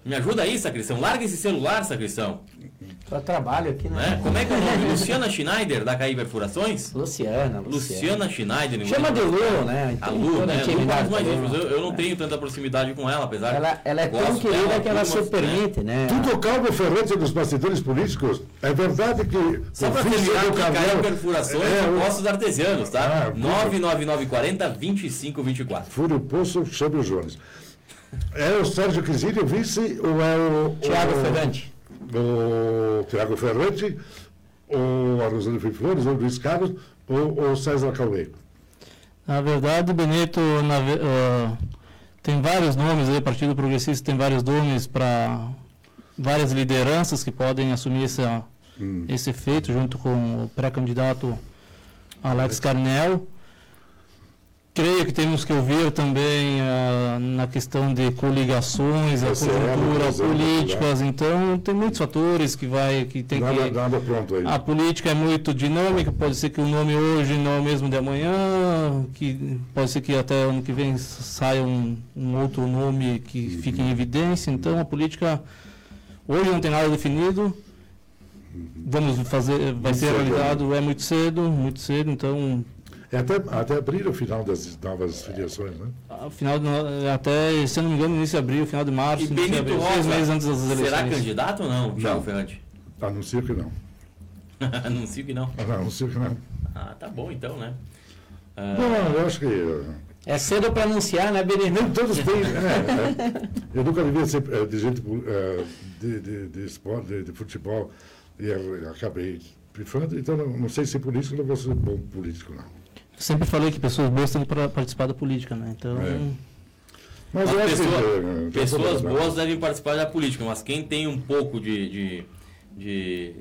Me ajuda aí, Sacristão. Larga esse celular, Sacristão.
Só trabalho aqui, né?
Né? Como é que é o nome? Luciana Schneider, da CAI Perfurações?
Luciana, Luciana.
Luciana Schneider.
Chama de Lu, né?
A Lu, né? Lu
Lu.
íntimos. Eu, eu não tenho tanta proximidade com ela, apesar
Ela, ela é tão querida que ela se permite, né?
Tudo calmo ferrante dos bastidores políticos. É verdade que
Só para terminar CAI
Cabral-
Perfurações
É, o-
Postos Artesianos, tá?
Ah, por
99940 2524.
Fúrio Poço, chame o Jones. É o Sérgio Quisini, o vice, ou é o...
Tiago
o-
Ferrante.
O Tiago Ferrante, ou a Rosana Flores, ou o Luiz Carlos, ou o César Cauê.
Na verdade, Benito, na ah, tem vários nomes aí, Partido Progressista tem vários nomes para várias lideranças que podem assumir essa,
Hum.
esse feito, junto com o pré-candidato Alex Carnel. Creio que temos que ouvir também ah, na questão de coligações, a
é,
conjuntura
por exemplo,
políticas, então tem muitos fatores que vai que tem
Nada,
que
nada pronto aí.
a política é muito dinâmica, pode ser que o nome hoje não é o mesmo de amanhã, que pode ser que até ano que vem saia um, um outro nome que fique em evidência. Então a política hoje não tem nada definido. Vamos fazer, vai
Muito
ser realizado, é muito cedo, muito cedo, então
É até, até abrir o final das novas filiações, né?
ao final de, no- até, se eu não me engano, início de abril, final de março,
E Benito
abril,
Rosa,
meses antes das eleições.
será candidato ou não, Thiago. Ferrante?
Anuncio que não.
Anuncio que não.
Ah, não, Anuncio que não.
Ah, tá bom então, né? Ah,
Não, eu acho que... eh,
É cedo para anunciar, né, Benito?
Nem todos têm. é, é. Eu nunca devia ser é, dirigente é, de, de, de, esporte, de, de futebol e acabei pifando. Então, não, não sei se político, não vou ser bom político, não.
Sempre falei que pessoas boas têm que participar da política, né? Então,
É. Mas,
Mas
eu acho
pessoa-
que.
pessoas boas devem participar da política, mas quem tem um pouco de, de, de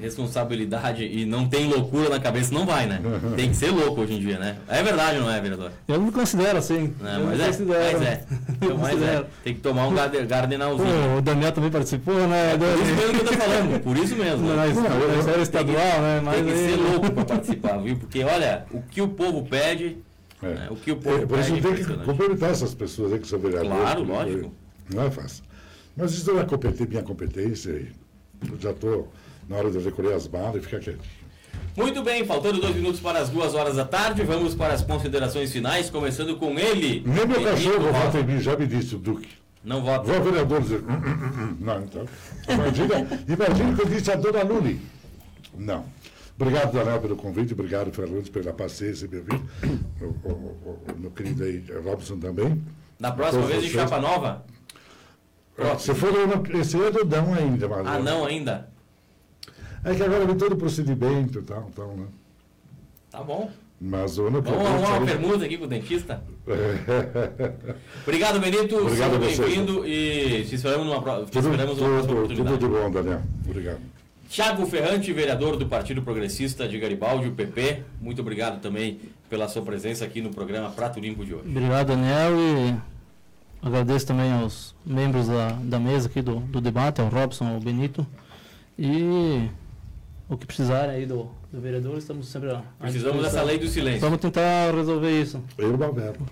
responsabilidade e não tem loucura na cabeça não vai, né? Tem que ser louco hoje em dia, né? É verdade não é, vereador?
eu não me considero assim.
Não,
eu
mas,
me
é,
considero.
mas é. Então, mas é. Tem que tomar um garde-
Pô,
gardenalzinho.
o Daniel também participou, né?
Por isso mesmo que eu tô falando, por isso mesmo.
Não, eu-
esfera estadual, né? Mas
Tem que
aí-
ser louco para participar, viu? Porque, olha, o que o povo pede,
É.
né? o que o povo
É, por isso
pede é
tem que cumprimentar essas pessoas aí que são vereadores.
Claro, lógico.
Não é fácil. Mas isso não é competir, minha competência e eu já estou na hora de recolher as malas e ficar quieto.
Muito bem, faltando dois minutos para as duas horas da tarde, vamos para as considerações finais, começando com ele.
Nem meu cachorro vota em mim, já me disse o Duque.
Não vota.
Vou vereador dizer. "Hum, hum, hum, hum". Não, então. Imagina, imagina que eu disse a dona Luli. Não. Obrigado, Daniel, pelo convite. Obrigado, Fernandes, pela paciência, meu filho. O, o, o, o meu querido aí, Robson também.
Na próxima vez em. Chapa Nova?
Se for eu não- esse ano, não ainda. Mas
Ah, não ainda?
É que agora vem todo o procedimento e tal, tal, né?
Tá bom.
Mas o ano que
Vamos arrumar uma
sabe?
permuta aqui com o dentista? Obrigado, Benito.
Obrigado
Seja bem-vindo e te esperamos numa, pro- te
Tudo,
esperamos numa próxima
tudo, tudo
oportunidade.
de bom, Daniel. Obrigado.
Tiago Ferrante, vereador do Partido Progressista de Garibaldi, o PP. Muito obrigado também pela sua presença aqui no programa Prato Limpo de hoje.
Obrigado, Daniel, e agradeço também aos membros da, da mesa aqui do, do debate, ao Robson, ao Benito. E o que precisarem aí do, do vereador, estamos sempre à
Precisamos dessa lei do silêncio.
Vamos tentar resolver isso.
Eu, Balberto.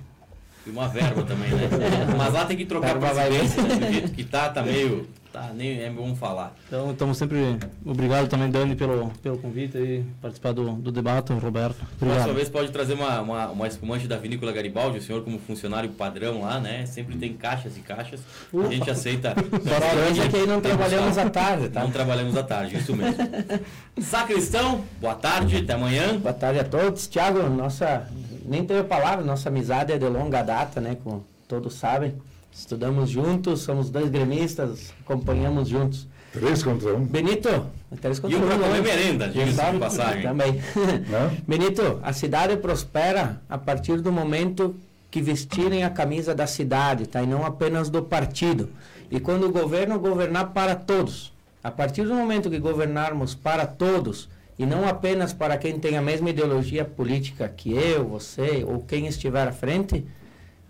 E uma verba também, né? Mas lá tem que trocar a
Verba vai
presidência, né? Que tá, tá meio. Tá, nem é bom falar.
Então, estamos sempre. Obrigado também, Dani, pelo, pelo convite e participar do, do debate, Roberto.
Próxima
Obrigado.
vez pode trazer uma, uma, uma espumante da Vinícola Garibaldi, o senhor como funcionário padrão lá, né? Sempre tem caixas e caixas. A gente aceita.
Só é que aí não trabalhamos à tarde, tá?
Não trabalhamos à tarde, isso mesmo. Sacristão, boa tarde, até amanhã.
Boa tarde a todos. Tiago, nossa, nem teve palavra, nossa amizade é de longa data, né? Como todos sabem. Estudamos juntos, somos dois gremistas, acompanhamos juntos.
Três contra um.
Benito, três
E
contra
um para
um,
comer merenda, diga-se de passagem.
Também.
Né?
Benito, a cidade prospera a partir do momento que vestirem a camisa da cidade, tá? E não apenas do partido. E quando o governo governar para todos. A partir do momento que governarmos para todos e não apenas para quem tem a mesma ideologia política que eu, você ou quem estiver à frente,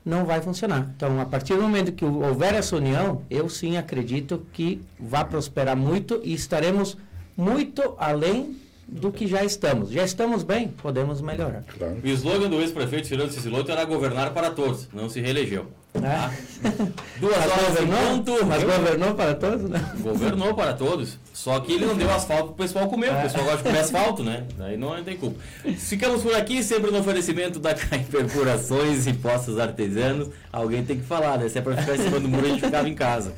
não vai funcionar. Então, a partir do momento que houver essa união, eu sim acredito que vai prosperar muito e estaremos muito além do que já estamos. Já estamos bem, podemos melhorar.
Claro.
O slogan do ex-prefeito Cirano Ciciloto era governar para todos, não se reelegeu.
Né?
Duas
Mas
horas
governou?
ponto.
Mas governou para todos, né?
Governou para todos. Só que ele não deu asfalto pro pessoal comer. O pessoal gosta de comer asfalto, né? Daí não tem culpa. Ficamos por aqui, sempre no oferecimento da CAI Perfurações e Postos Artesianos. Alguém tem que falar, né? Se é para ficar em cima do muro, a gente ficava em casa.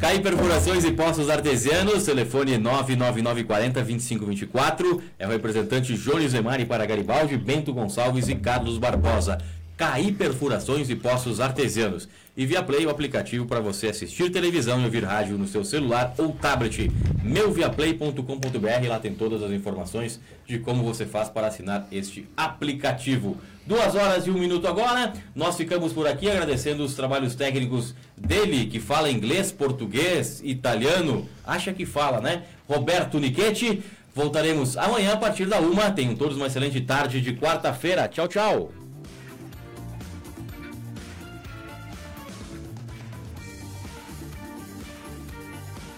CAI Perfurações e Postos Artesianos, telefone 99940-2524. É o representante Jones Zemari para Garibaldi, Bento Gonçalves e Carlos Barbosa. CAI Perfurações e Poços Artesianos. E via Play, o aplicativo para você assistir televisão e ouvir rádio no seu celular ou tablet. Meuviaplay.com.br, lá tem todas as informações de como você faz para assinar este aplicativo. Duas horas e um minuto agora, nós ficamos por aqui agradecendo os trabalhos técnicos dele, que fala inglês, português, italiano, acha que fala, né? Roberto Nichetti. Voltaremos amanhã a partir da uma. Tenham todos uma excelente tarde de quarta-feira. Tchau, tchau.